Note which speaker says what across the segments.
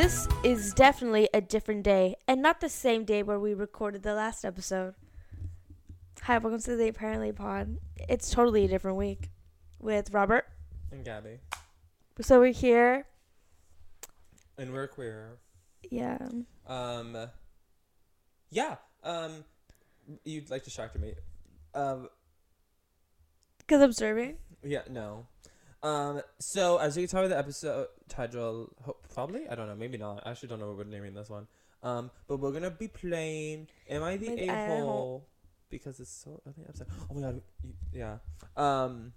Speaker 1: This is definitely a different day and not the same day where we recorded the last episode. Hi, welcome to the Apparently Pod. It's totally a different week with Robert.
Speaker 2: And Gabby.
Speaker 1: So we're here.
Speaker 2: And we're queer.
Speaker 1: Yeah.
Speaker 2: Um Yeah. Um you'd like distracted me. Um
Speaker 1: Because I'm serving.
Speaker 2: yeah, no. Um so as you can tell by the episode title probably, I don't know, maybe not. I actually don't know what we're naming this one. Um but we're gonna be playing Am I the A hole? Because it's so early episode. Oh my god, you, yeah. Um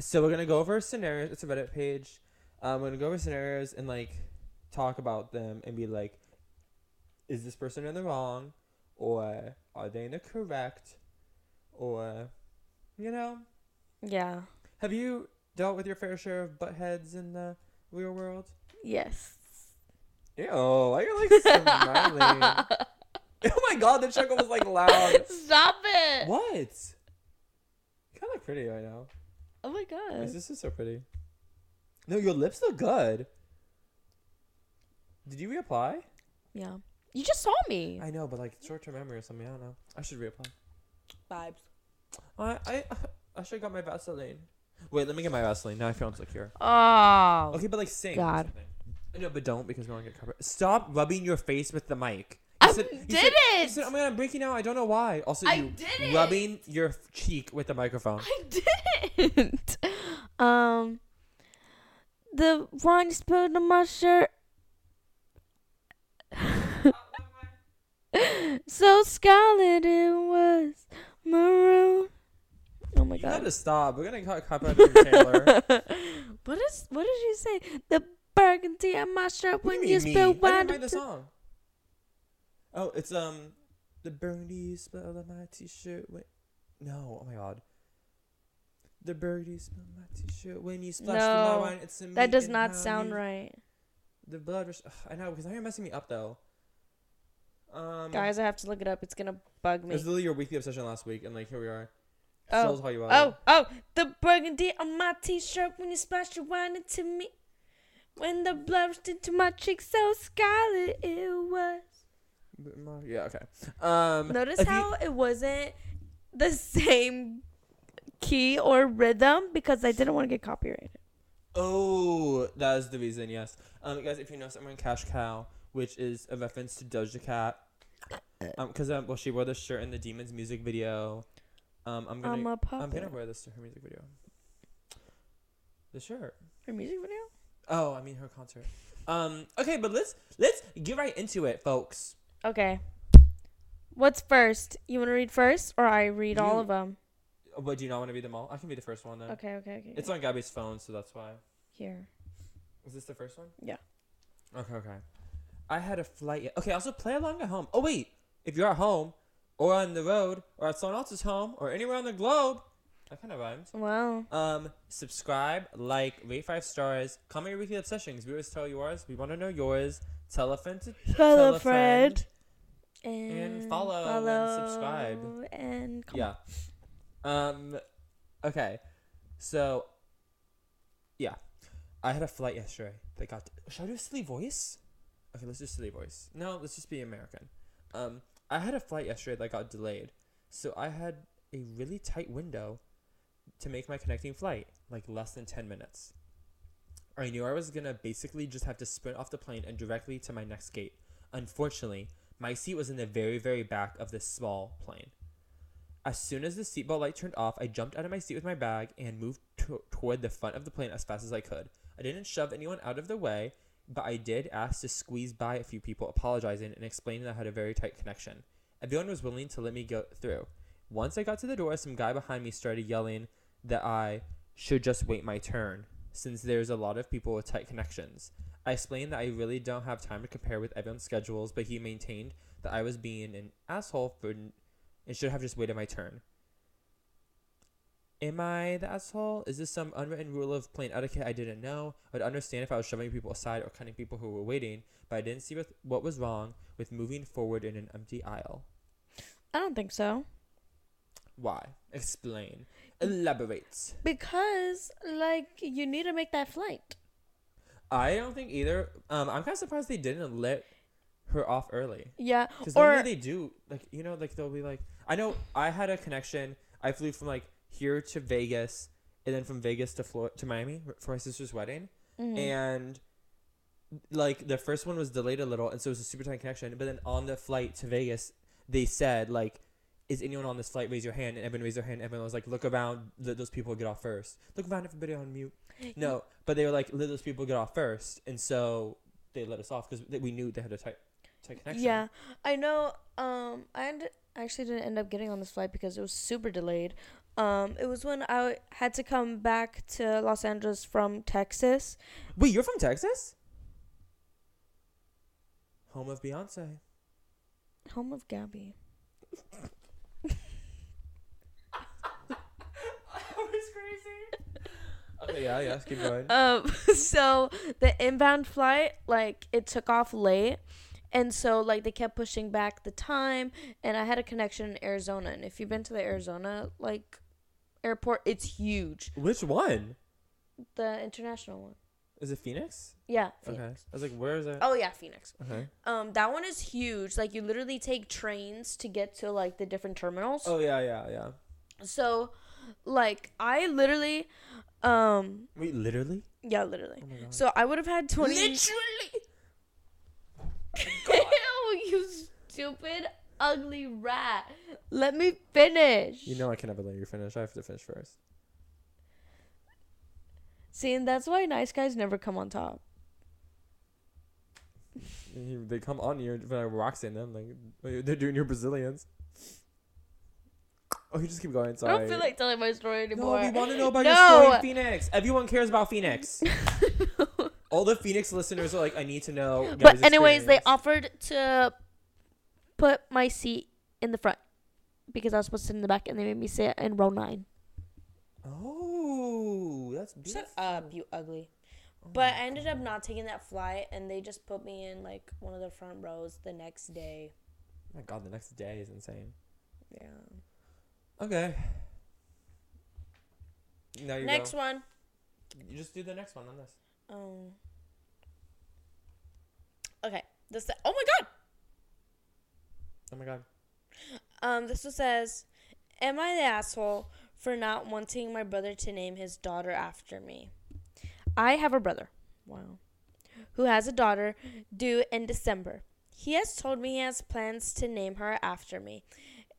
Speaker 2: so we're gonna go over scenarios. It's a Reddit page. Um, we're gonna go over scenarios and like talk about them and be like, is this person in the wrong, or are they in the correct, or, you know,
Speaker 1: Yeah.
Speaker 2: Have you dealt with your fair share of butt heads in the real world?
Speaker 1: Yes.
Speaker 2: Ew, why you like smiling? oh my god, the chuckle was like loud.
Speaker 1: Stop it.
Speaker 2: What? You kind of look pretty right now.
Speaker 1: Oh my
Speaker 2: My
Speaker 1: god.
Speaker 2: sister's so pretty. No, your lips look good. Did you reapply?
Speaker 1: Yeah. You just saw me.
Speaker 2: I know, but like short term memory or something. I don't know. I should reapply.
Speaker 1: Vibes.
Speaker 2: I I I should have got my Vaseline. Wait, let me get my Vaseline. Now I feel insecure.
Speaker 1: Oh.
Speaker 2: Okay, but like sing. or
Speaker 1: God.
Speaker 2: something. No, but don't because we want to get covered. Stop rubbing your face with the mic.
Speaker 1: I
Speaker 2: You said- you
Speaker 1: did
Speaker 2: said-
Speaker 1: it.
Speaker 2: You said, "Oh my god, I'm breaking out." I don't know why. Also,
Speaker 1: I
Speaker 2: you
Speaker 1: did it.
Speaker 2: rubbing your f- cheek with the microphone.
Speaker 1: I didn't. Um, the wine spilled on my shirt. so scarlet it was maroon. Oh my
Speaker 2: You gotta stop. We're gonna cut copyright from Taylor.
Speaker 1: what is what did you say? The burgundy on my shirt when
Speaker 2: you
Speaker 1: you spill
Speaker 2: me? I
Speaker 1: wine.
Speaker 2: didn't write the song. Oh, it's um, the burgundy smell of my t-shirt. Wait, no, oh my god. The burgundy smell of my t-shirt when you my
Speaker 1: No,
Speaker 2: wine. It's
Speaker 1: That does not sound
Speaker 2: you-
Speaker 1: right.
Speaker 2: The blood rush. Ugh, I know because now you're messing me up though. Um,
Speaker 1: Guys, I have to look it up. It's gonna bug
Speaker 2: it
Speaker 1: me.
Speaker 2: was literally your weekly obsession last week, and like here we are.
Speaker 1: Oh.
Speaker 2: Still tell you about
Speaker 1: Oh, oh, the burgundy on my t-shirt when you splash your wine into me. When the blood rushed into my cheeks, so scarlet it was.
Speaker 2: Yeah. Okay. Um.
Speaker 1: Notice
Speaker 2: if you-
Speaker 1: how it wasn't the same key or rhythm because I didn't want to get copyrighted.
Speaker 2: Oh, that is the reason. Yes. Um, guys, if you know, I'm wearing Cash Cow, which is a reference to Doja Cat. Um, because um, well, she wore this shirt in the Demons music video. Um, I'm gonna,
Speaker 1: I'm a
Speaker 2: I'm gonna wear this to her music video. The shirt.
Speaker 1: Her music video?
Speaker 2: Oh, I mean her concert. Um, okay, but let's let's get right into it, folks.
Speaker 1: Okay. What's first? You want to read first or I read all of them?
Speaker 2: But do you not want to read them all? I can be the first one then.
Speaker 1: Okay, okay, okay.
Speaker 2: It's on Gabby's phone, so that's why.
Speaker 1: here.
Speaker 2: Is this the first one?
Speaker 1: Yeah.
Speaker 2: Okay, okay. I had a flight. Yet. Okay, also play along at home. Oh wait, if you're at home, or on the road, or at someone else's home, or anywhere on the globe, that kind of rhymes.
Speaker 1: Wow.
Speaker 2: Um, subscribe, like, rate five stars, comment your weekly obsessions. We always tell yours. We want to know yours. Tell a friend to
Speaker 1: Tell
Speaker 2: tell
Speaker 1: a friend. And,
Speaker 2: And follow and subscribe.
Speaker 1: And comment.
Speaker 2: Yeah. Um, okay. So, yeah. I had a flight yesterday They got. Should I do a silly voice? Okay, let's do a silly voice. No, let's just be American. Um, I had a flight yesterday that got delayed. So I had a really tight window to make my connecting flight, like less than 10 minutes. I knew I was gonna basically just have to sprint off the plane and directly to my next gate. Unfortunately, my seat was in the very, very back of this small plane. As soon as the seatbelt light turned off, I jumped out of my seat with my bag and moved to- toward the front of the plane as fast as I could. I didn't shove anyone out of the way, but I did ask to squeeze by a few people, apologizing and explaining that I had a very tight connection. Everyone was willing to let me go through. Once I got to the door, some guy behind me started yelling that I should just wait my turn, since there's a lot of people with tight connections. I explained that I really don't have time to compare with everyone's schedules, but he maintained that I was being an asshole for and should have just waited my turn. Am I the asshole? Is this some unwritten rule of plane etiquette I didn't know? I would understand if I was shoving people aside or cutting people who were waiting, but I didn't see with what was wrong with moving forward in an empty aisle.
Speaker 1: I don't think so.
Speaker 2: Why? Explain. Elaborate.
Speaker 1: Because, like, you need to make that flight.
Speaker 2: I don't think either. Um, I'm kind of surprised they didn't let her off early.
Speaker 1: Yeah.
Speaker 2: Because normally they do. Like you know, like they'll be like, I know I had a connection. I flew from like here to Vegas, and then from Vegas to Flor- to Miami for my sister's wedding,
Speaker 1: Mhm.
Speaker 2: and like the first one was delayed a little, and so it was a super tight connection. But then on the flight to Vegas, they said like. Is anyone on this flight? Raise your hand. And everyone raised their hand. And everyone was like, "Look around. Let those people get off first. Look around. Everybody on mute." No, but they were like, "Let those people get off first. and so they let us off because we knew they had a tight, tight connection.
Speaker 1: Yeah, I know. Um, I end- actually didn't end up getting on this flight because it was super delayed. Um, it was when I had to come back to Los Angeles from Texas.
Speaker 2: Wait, you're from Texas? Home of Beyonce.
Speaker 1: Home of Gabby.
Speaker 2: That was crazy. Okay, yeah, yeah, keep going.
Speaker 1: Um, so the inbound flight, like, it took off late. And so, like, they kept pushing back the time. And I had a connection in Arizona. And if you've been to the Arizona, like, airport, it's huge.
Speaker 2: Which one?
Speaker 1: The international one.
Speaker 2: Is it Phoenix?
Speaker 1: Yeah.
Speaker 2: Okay. I was like, where is it?
Speaker 1: Oh, yeah, Phoenix.
Speaker 2: Okay.
Speaker 1: Um, that one is huge. Like, you literally take trains to get to, like, the different terminals.
Speaker 2: Oh yeah, yeah, yeah.
Speaker 1: So, like, I literally, um,
Speaker 2: Wait, literally?
Speaker 1: yeah, literally.
Speaker 2: Oh.
Speaker 1: So I would have had 20.
Speaker 2: literally.
Speaker 1: Ew, you stupid, ugly rat. Let me finish.
Speaker 2: You know I can never let you finish. I have to finish first.
Speaker 1: See, and that's why nice guys never come on top.
Speaker 2: They come on you when I roxing them like they're doing your Brazilians. Oh, you just keep going. Sorry.
Speaker 1: I don't feel like telling my story anymore.
Speaker 2: No,
Speaker 1: anymore.
Speaker 2: we want to know about
Speaker 1: No.
Speaker 2: your story Phoenix. Everyone cares about Phoenix. All the Phoenix listeners are like, I need to know.
Speaker 1: but
Speaker 2: Gabby's
Speaker 1: anyways, they offered to put my seat in the front because I was supposed to sit in the back, and they made me sit in row nine.
Speaker 2: Oh, that's beautiful.
Speaker 1: Shut up, you ugly.
Speaker 2: Oh
Speaker 1: But I ended up not taking that flight, and they just put me in like one of the front rows the next day.
Speaker 2: Oh my God, the next day is insane.
Speaker 1: Yeah.
Speaker 2: Okay. Now you
Speaker 1: Next
Speaker 2: go.
Speaker 1: one.
Speaker 2: You just do the next one on this.
Speaker 1: Oh. Okay. This. Oh my god.
Speaker 2: Oh my God.
Speaker 1: Um. This one says, "Am I the asshole for not wanting my brother to name his daughter after me?" I have a brother. Wow. Who has a daughter due in December. He has told me he has plans to name her after me,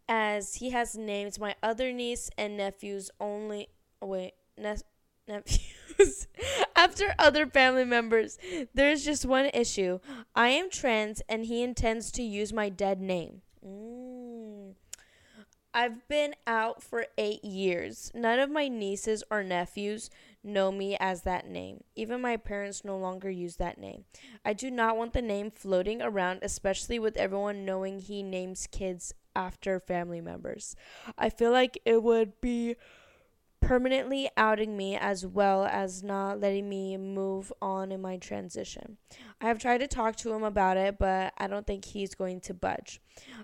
Speaker 1: as he has named my other niece and nephews only. oh, Wait, ne- nephews after other family members. There's just one issue. I am trans, and he intends to use my dead name. Mm. I've been out for eight years. None of my nieces or nephews know me as that name. Even my parents no longer use that name. I do not want the name floating around, especially with everyone knowing he names kids after family members. I feel like it would be permanently outing me as well as not letting me move on in my transition. I have tried to talk to him about it, but I don't think he's going to budge.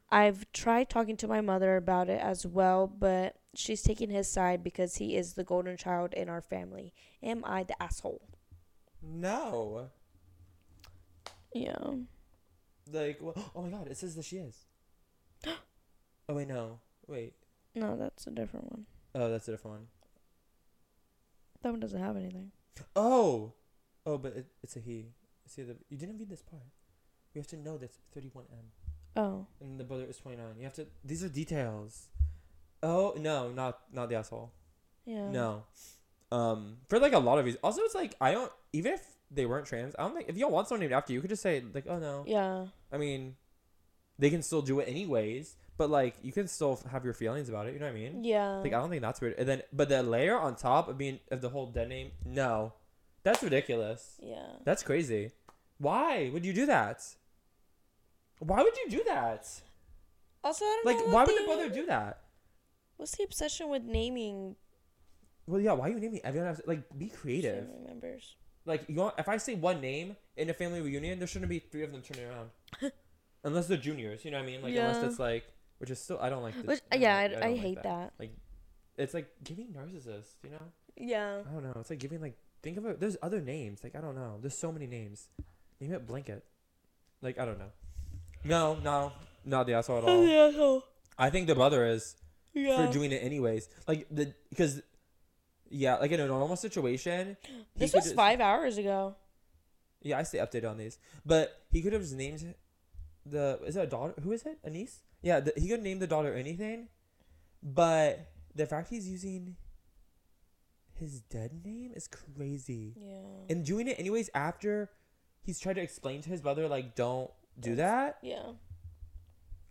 Speaker 1: I've tried talking to my mother about it as well, but she's taking his side because he is the golden child in our family. Am I the asshole?
Speaker 2: No.
Speaker 1: Yeah.
Speaker 2: Like, wha- oh my God, it says that she is. oh wait, no. Wait.
Speaker 1: No, that's a different one.
Speaker 2: Oh, that's a different one.
Speaker 1: That one doesn't have anything.
Speaker 2: Oh. Oh, but it, it's a he. See the you didn't read this part. We have to know that's 31M.
Speaker 1: Oh.
Speaker 2: And the brother is 29. You have to. These are details. Oh no, not not the asshole.
Speaker 1: Yeah.
Speaker 2: No. Um, for like a lot of reasons. Also, it's like I don't even if they weren't trans. I don't think if you don't want someone named after you, you could just say like, oh no.
Speaker 1: Yeah.
Speaker 2: I mean, they can still do it anyways. But like, you can still have your feelings about it. You know what I mean?
Speaker 1: Yeah.
Speaker 2: Like, I don't think that's weird. And then, but the layer on top of being of the whole dead name, no, that's ridiculous.
Speaker 1: yeah.
Speaker 2: That's crazy. Why would you do that? Why would you do that?
Speaker 1: Also, I don't
Speaker 2: Like,
Speaker 1: know
Speaker 2: why would the
Speaker 1: the-
Speaker 2: brother do that?
Speaker 1: What's the obsession with naming
Speaker 2: Well, yeah. Why are you naming everyone? Else? Like, be creative.
Speaker 1: family members?
Speaker 2: Like, you want, if I say one name in a family reunion, there shouldn't be three of them turning around, unless they're juniors. You know what I mean? Like, unless it's like, which is still, I don't like. The,
Speaker 1: Which, uh,
Speaker 2: don't
Speaker 1: yeah,
Speaker 2: like-
Speaker 1: I, I,
Speaker 2: like
Speaker 1: hate that.
Speaker 2: It's like giving narcissist. You know?
Speaker 1: Yeah.
Speaker 2: I don't know. It's like giving like think of it. There's other names. Like I don't know. There's so many names. Name it blanket. Like I don't know. No, no, not the asshole at all.
Speaker 1: the asshole.
Speaker 2: I think the brother is
Speaker 1: Yeah.
Speaker 2: for doing it anyways. Like the because yeah, like in a normal situation.
Speaker 1: this was
Speaker 2: just-
Speaker 1: five hours ago.
Speaker 2: Yeah, I stay updated on these. But he could have just named the is it a daughter? Who is it? A niece? Yeah, the, he could name the daughter anything. But the fact he's using his dead name is crazy.
Speaker 1: Yeah.
Speaker 2: And doing it anyways after he's tried to explain to his brother like don't do that.
Speaker 1: Yeah.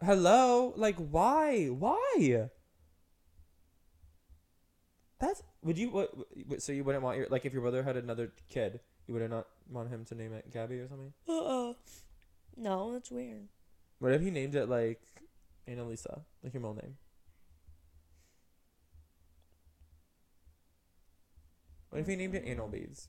Speaker 2: Hello? Like why? Why? That's would you what, so you wouldn't want your like if your brother had another kid, you would not want him to name it Gabby or something?
Speaker 1: Uh-uh. No, that's weird.
Speaker 2: What if he named it like Annalisa, like your middle name? What if he named it Anal Beads?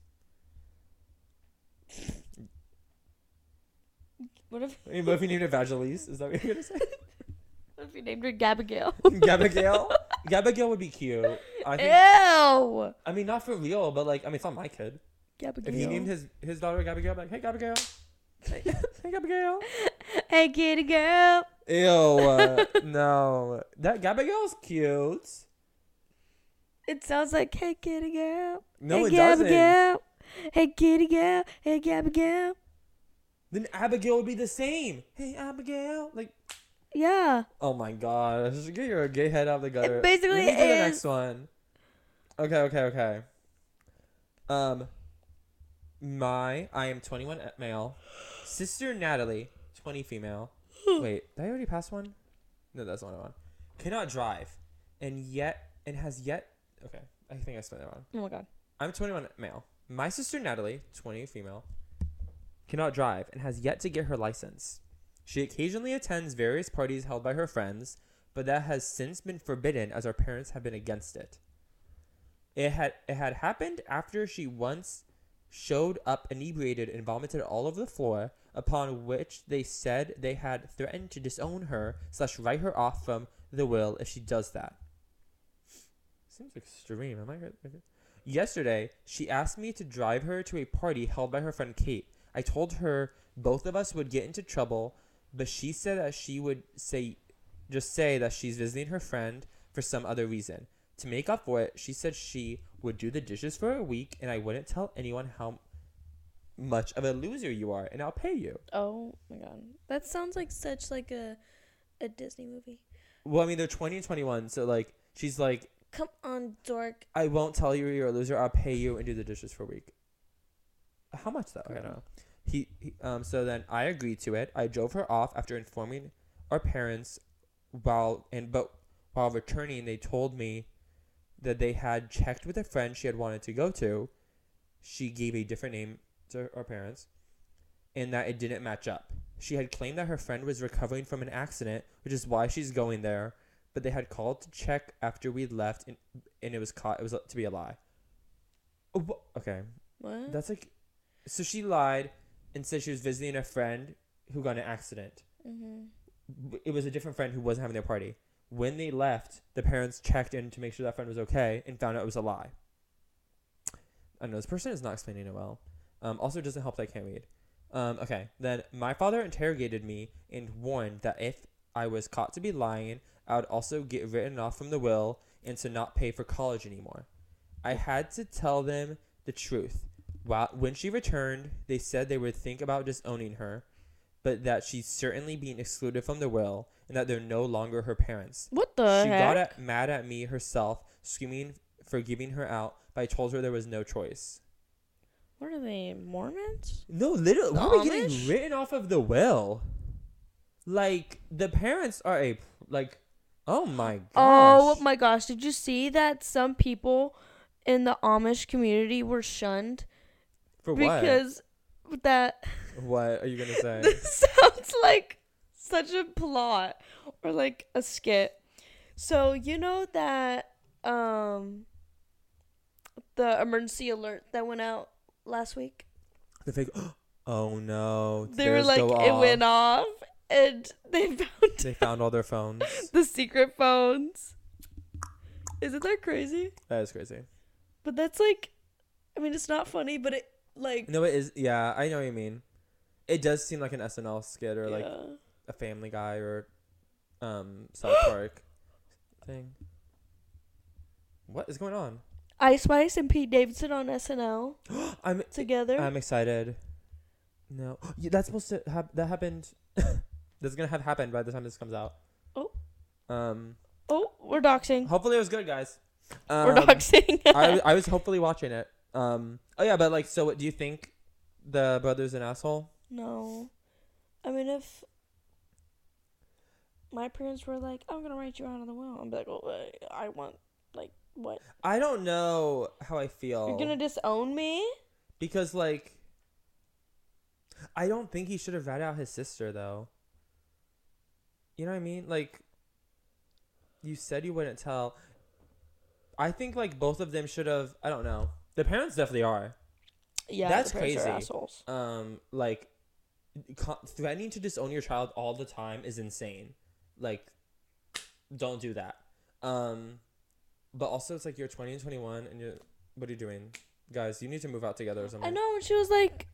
Speaker 1: What if,
Speaker 2: I mean, what if he named it Vagilis? Is that what you're gonna say?
Speaker 1: what if you named her Gabigail?
Speaker 2: Gabigail? Gabigail would be cute. I think.
Speaker 1: Ew.
Speaker 2: I mean, not for real, but like, I mean, it's not my kid.
Speaker 1: Gabigail.
Speaker 2: If he named his his daughter Gabigail, like, hey Gabigail, hey, hey Gabigail.
Speaker 1: Hey, kitty girl.
Speaker 2: Ew, uh, no, that Gabigail's cute.
Speaker 1: It sounds like, hey, kitty girl.
Speaker 2: No,
Speaker 1: hey,
Speaker 2: it doesn't.
Speaker 1: Hey, kitty girl. Hey, Gabigail.
Speaker 2: Then Abigail would be the same. Hey Abigail, like,
Speaker 1: Yeah.
Speaker 2: oh my gosh, get your gay head out of the gutter.
Speaker 1: It basically
Speaker 2: Let me do the
Speaker 1: is-
Speaker 2: next one. Okay, okay, okay. Um, my I am 21 male, sister Natalie 20 female. Wait, did I already pass one? No, that's the one I want. Cannot drive, and yet and has yet. Okay, I think I spelled that wrong.
Speaker 1: Oh my god.
Speaker 2: I'm 21 male. My sister Natalie, 20 female, cannot drive and has yet to get her license. She occasionally attends various parties held by her friends, but that has since been forbidden as our parents have been against it. It had it had happened after she once showed up inebriated and vomited all over the floor, upon which they said they had threatened to disown her slash write her off from the will if she does that. Seems extreme. Am I? Yesterday, she asked me to drive her to a party held by her friend Kate. I told her both of us would get into trouble, but she said that she would say just say that she's visiting her friend for some other reason. To make up for it, she said she would do the dishes for a week and I wouldn't tell anyone how much of a loser you are and I'll pay you.
Speaker 1: Oh my god. That sounds like such like a a Disney movie.
Speaker 2: Well, I mean, they're 20 and 21, so like she's like
Speaker 1: Come on, dork.
Speaker 2: I won't tell you you're a loser. I'll pay you and do the dishes for a week. How much though? I don't know. He, he um so then I agreed to it. I drove her off after informing our parents while and but while returning they told me that they had checked with a friend she had wanted to go to. She gave a different name to our parents and that it didn't match up. She had claimed that her friend was recovering from an accident, which is why she's going there, but they had called to check after we left and and it was caught it was to be a lie. Oh, okay.
Speaker 1: What?
Speaker 2: That's like, so she lied and said she was visiting a friend who got in an accident.
Speaker 1: mm-hmm.
Speaker 2: It was a different friend who wasn't having their party. When they left, the parents checked in to make sure that friend was okay and found out it was a lie. I know this person is not explaining it well. Um, also, doesn't help that I can't read. Um, okay, then my father interrogated me and warned that if I was caught to be lying, I would also get written off from the will and to not pay for college anymore. I had to tell them the truth. While, when she returned, they said they would think about disowning her, but that she's certainly being excluded from the will and that they're no longer her parents.
Speaker 1: What the
Speaker 2: she
Speaker 1: heck?
Speaker 2: got at, mad at me herself, screaming for giving her out, but I told her there was no choice.
Speaker 1: what are they, Mormons?
Speaker 2: No, literally,
Speaker 1: The
Speaker 2: why are we getting
Speaker 1: Amish?
Speaker 2: written off of the will? Like the parents are a like, oh my oh gosh.
Speaker 1: Oh my gosh, did you see that some people in the Amish community were shunned
Speaker 2: For what?
Speaker 1: because that
Speaker 2: what are you gonna say?
Speaker 1: this sounds like such a plot or like a skit. So you know that um the emergency alert that went out last week?
Speaker 2: the fake. Oh no.
Speaker 1: They were like it went
Speaker 2: off.
Speaker 1: off and they found
Speaker 2: They found all their phones.
Speaker 1: the secret phones. Isn't that crazy?
Speaker 2: That is crazy.
Speaker 1: But that's like I mean, it's not funny, but it like
Speaker 2: No, it is. Yeah, I know what you mean. It does seem like an SNL skit or like
Speaker 1: yeah.
Speaker 2: a Family Guy or um South Park thing. What is going on?
Speaker 1: Ice Spice and Pete Davidson on SNL
Speaker 2: I'm
Speaker 1: together.
Speaker 2: I'm excited. No, yeah, that's supposed to have that happened. that's gonna have happened by the time this comes out.
Speaker 1: Oh.
Speaker 2: Um.
Speaker 1: oh, we're doxing.
Speaker 2: Hopefully it was good, guys. Um,
Speaker 1: we're doxing.
Speaker 2: I I was hopefully watching it. Um. Oh yeah, but like, so what do you think? The brother's an asshole.
Speaker 1: No, I mean if my parents were like, "I'm gonna write you out of the will," I'm like, "Well, I want like what?
Speaker 2: I don't know how I feel.
Speaker 1: You're gonna disown me?"
Speaker 2: because like I don't think he should have ratted out his sister though. You know what I mean? Like you said you wouldn't tell. I think like both of them should have I don't know. The parents definitely are.
Speaker 1: Yeah,
Speaker 2: That's
Speaker 1: the parents are
Speaker 2: crazy.
Speaker 1: assholes.
Speaker 2: Um like threatening to disown your child all the time is insane. Like don't do that. Um but also it's like you're 20 and 21 and you're what are you doing? Guys, you need to move out together or something.
Speaker 1: I know. And she was like,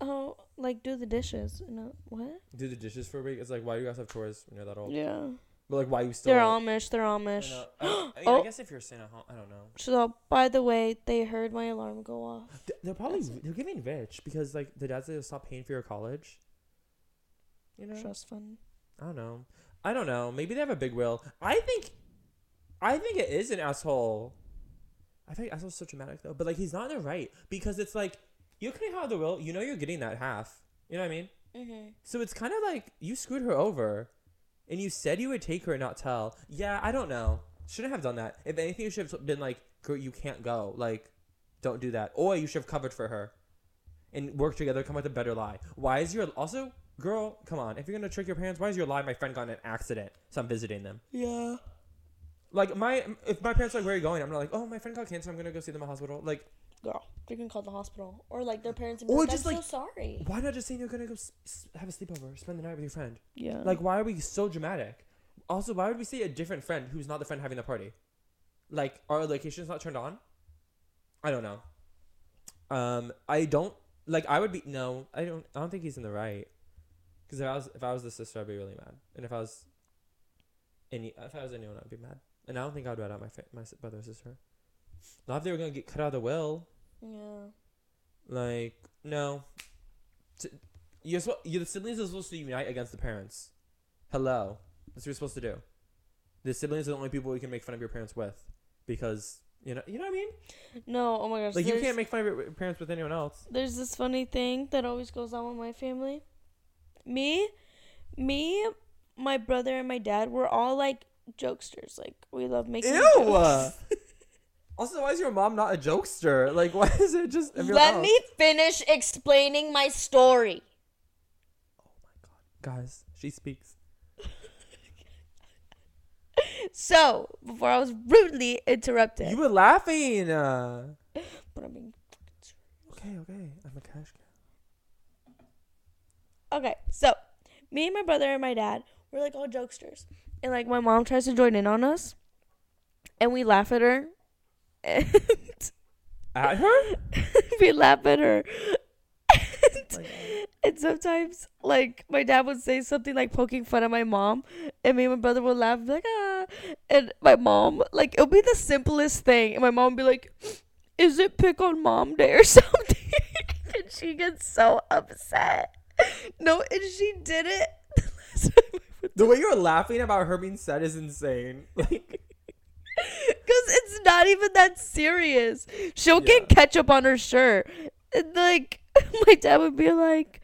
Speaker 1: "Oh, like do the dishes." No, what?
Speaker 2: do the dishes for a week. It's like why do you guys have chores when you're that old?
Speaker 1: Yeah,
Speaker 2: But like why you still?
Speaker 1: they're Amish. They're Amish.
Speaker 2: I, I mean,
Speaker 1: Oh.
Speaker 2: I guess if you're staying at home, I don't know.
Speaker 1: So, by the way, they heard my alarm go off.
Speaker 2: Th- They're probably they're getting rich because like the dads they stop paying for your college. You know,
Speaker 1: Trust fund.
Speaker 2: I don't know. I don't know. Maybe they have a big will. I think, I think it is an asshole. I think asshole's so dramatic though, but like he's not in the right because it's like you can have the will. You know you're getting that half. You know what I mean?
Speaker 1: Mm-hmm.
Speaker 2: So it's kind of like you screwed her over, and you said you would take her and not tell. Yeah, I don't know. Shouldn't have done that. If anything, you should have been like, "Girl, you can't go. Like, don't do that." Or you should have covered for her, and work together, come up with a better lie. Why is your also, girl? Come on. If you're gonna trick your parents, why is your lie? My friend got in an accident, so I'm visiting them.
Speaker 1: Yeah.
Speaker 2: Like my, if my parents are like, "Where are you going?" I'm not like, "Oh, my friend got cancer. I'm gonna go see them at the hospital." Like,
Speaker 1: Girl, they can call the hospital or like their parents. And be
Speaker 2: Or
Speaker 1: like,
Speaker 2: just,
Speaker 1: I'm
Speaker 2: like-
Speaker 1: so sorry.
Speaker 2: why not just say you're gonna go s- s- have a sleepover, spend the night with your friend?
Speaker 1: Yeah.
Speaker 2: Like, why are we so dramatic? Also, why would we say a different friend who's not the friend having the party? Like, our location's not turned on? I don't know. Um, I don't like. I would be no. I don't. I don't think he's in the right. Because if I was, if I was the sister, I'd be really mad. And if I was any, if I was anyone, I'd be mad. And I don't think I'd rat out my fa- my brother or sister. Not if they were gonna get cut out of the will.
Speaker 1: yeah.
Speaker 2: Like, no. T- You're, supposed, you're the siblings are supposed to unite against the parents. Hello. That's what you're supposed to do. The siblings are the only people you can make fun of your parents with. Because, you know, you know what I mean?
Speaker 1: No. Oh my gosh.
Speaker 2: Like, you
Speaker 1: there's-
Speaker 2: can't make fun of your parents with anyone else.
Speaker 1: There's this funny thing that always goes on with my family. Me, me, my brother, and my dad. We're all like jokesters. Like we love making. jokes.
Speaker 2: also, why is your mom not a jokester? Like, why is it just
Speaker 1: Let
Speaker 2: else?
Speaker 1: me finish explaining my story.
Speaker 2: Oh my god. Guys, she speaks.
Speaker 1: So before I was rudely interrupted,
Speaker 2: You were laughing. Uh,
Speaker 1: but I mean,
Speaker 2: okay, okay. I'm a cash cow.
Speaker 1: Okay. So me and my brother and my dad, we're like all jokesters, and like my mom tries to join in on us, and we laugh at her, and
Speaker 2: At her?
Speaker 1: we laugh at her.
Speaker 2: Like,
Speaker 1: And sometimes, like, my dad would say something like poking fun at my mom, and me and my brother would laugh, be like, ah. And my mom, like, it'll be the simplest thing. And my mom would be like, is it pick on mom day or something? and she gets so upset. No, and she did it. the last time I went
Speaker 2: the way you're laughing about her being said is insane. Like,
Speaker 1: Because it's not even that serious. She'll
Speaker 2: Yeah.
Speaker 1: get ketchup on her shirt. And like, my dad would be like,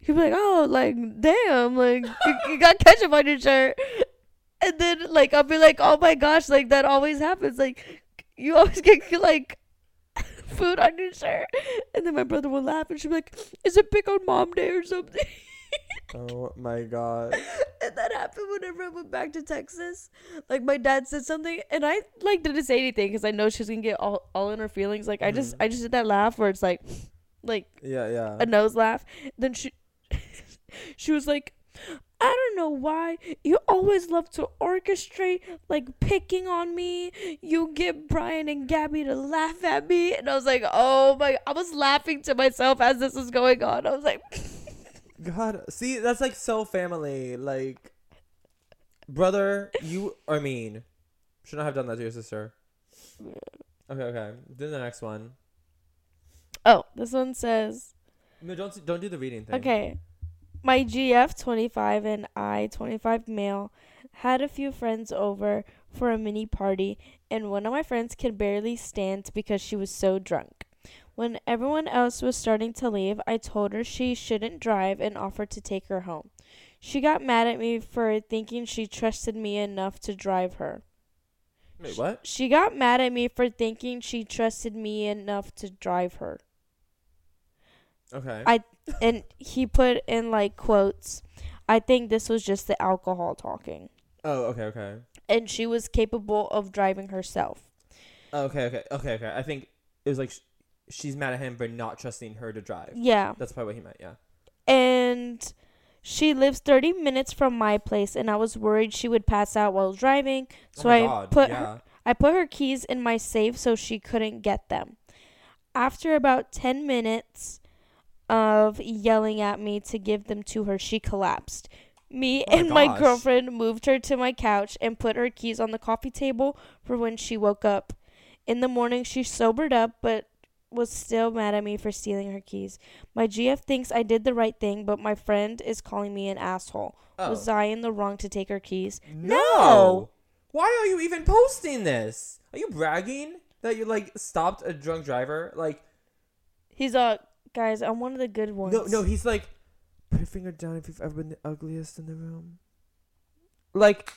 Speaker 1: he'd be like, oh, like, damn, like, you, you got ketchup on your shirt. And then, like, I'll be like, oh my gosh, like, that always happens. Like, you always get, like, food on your shirt. And then my brother will laugh and she'll be like, is it pick on mom day or something?
Speaker 2: oh my god.
Speaker 1: and that happened whenever I went back to Texas. Like my dad said something, and I like didn't say anything because I know she's gonna get all, all in her feelings. Like I just
Speaker 2: Mhm.
Speaker 1: I just did that laugh where it's like, like
Speaker 2: Yeah, yeah.
Speaker 1: a nose laugh. Then she she was like, I don't know why. You always love to orchestrate, like picking on me. You get Brian and Gabby to laugh at me. And I was like, oh my. I was laughing to myself as this was going on. I was like,
Speaker 2: God, see, that's like so family. Like, brother, you are mean. Should not have done that to your sister. Okay, okay. Do the next one.
Speaker 1: oh, this one says,
Speaker 2: No, don't don't do the reading thing.
Speaker 1: okay. My GF 25 and I 25 male had a few friends over for a mini party, and one of my friends could barely stand because she was so drunk. When everyone else was starting to leave, I told her she shouldn't drive and offered to take her home. She got mad at me for thinking she trusted me enough to drive her.
Speaker 2: Wait, what?
Speaker 1: She got mad at me for thinking she trusted me enough to drive her.
Speaker 2: Okay.
Speaker 1: I- And he put in like quotes, I think this was just the alcohol talking.
Speaker 2: oh, okay, okay.
Speaker 1: And she was capable of driving herself.
Speaker 2: Oh, okay, okay, okay, okay. I think it was like sh- she's mad at him for not trusting her to drive.
Speaker 1: Yeah.
Speaker 2: That's probably what he meant. Yeah.
Speaker 1: And she lives 30 minutes from my place and I was worried she would pass out while driving. Oh so
Speaker 2: oh
Speaker 1: I
Speaker 2: God,
Speaker 1: put
Speaker 2: yeah.
Speaker 1: her I put her keys in my safe so she couldn't get them. After about 10 minutes of yelling at me to give them to her, she collapsed. Me
Speaker 2: Oh my
Speaker 1: and my girlfriend moved her to my couch and put her keys on the coffee table for when she woke up. In the morning, she sobered up but was still mad at me for stealing her keys. My GF thinks I did the right thing, but my friend is calling me an asshole.
Speaker 2: Oh.
Speaker 1: Was I in the wrong to take her keys?
Speaker 2: No.
Speaker 1: No.
Speaker 2: Why are you even posting this? Are you bragging that you like stopped a drunk driver? Like
Speaker 1: He's uh guys, I'm one of the good ones.
Speaker 2: no, no. He's like, put your finger down if you've ever been the ugliest in the room. Like,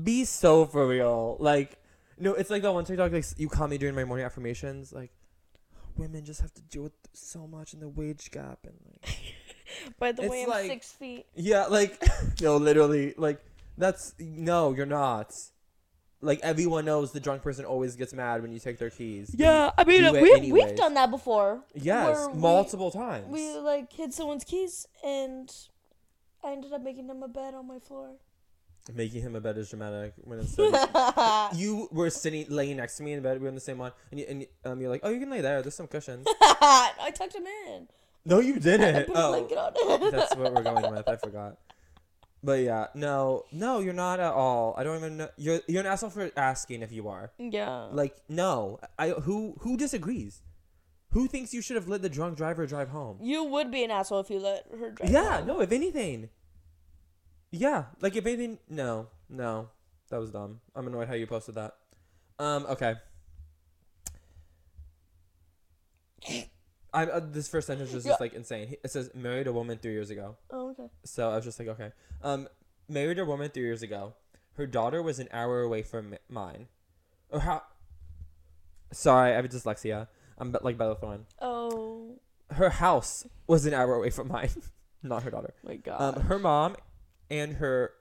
Speaker 2: be so for real. Like, no, it's like that one TikTok. Like, you call me during my morning affirmations. Like, women just have to deal with so much in the wage gap and like.
Speaker 1: By the way, I'm
Speaker 2: like-
Speaker 1: six feet.
Speaker 2: Yeah, like no, literally, like that's no, you're not. Like everyone knows, the drunk person always gets mad when you take their keys.
Speaker 1: Yeah, I mean
Speaker 2: do it
Speaker 1: we we've done that before.
Speaker 2: Yes,
Speaker 1: where we-
Speaker 2: multiple times.
Speaker 1: We like hid someone's keys and I ended up making them a bed on my floor.
Speaker 2: Making him a bed is dramatic when it's you were sitting, laying next to me in bed. We were in the same one, and, you, and um, you're like, "Oh, you can lay there. There's some cushions."
Speaker 1: I tucked him in.
Speaker 2: no, you didn't. oh, that's what we're going with. I forgot. But yeah, no, no, you're not at all. I don't even know. You're you're an asshole for asking if you are.
Speaker 1: yeah.
Speaker 2: Like no, I who who disagrees? Who thinks you should have let the drunk driver drive home?
Speaker 1: you would be an asshole if you let her drive.
Speaker 2: Yeah,
Speaker 1: home.
Speaker 2: no, if anything. Yeah, like if anything, no, no, that was dumb. I'm annoyed how you posted that. Um, okay. I uh, this first sentence was just like insane. It says married a woman three years ago.
Speaker 1: Oh, okay.
Speaker 2: So I was just like, okay. Um, married a woman three years ago. Her daughter was an hour away from mine. Or how? Sorry, I have dyslexia. I'm like Bella Thorne.
Speaker 1: Oh
Speaker 2: Her house was an hour away from mine, not her daughter.
Speaker 1: my god.
Speaker 2: Um, her mom and her.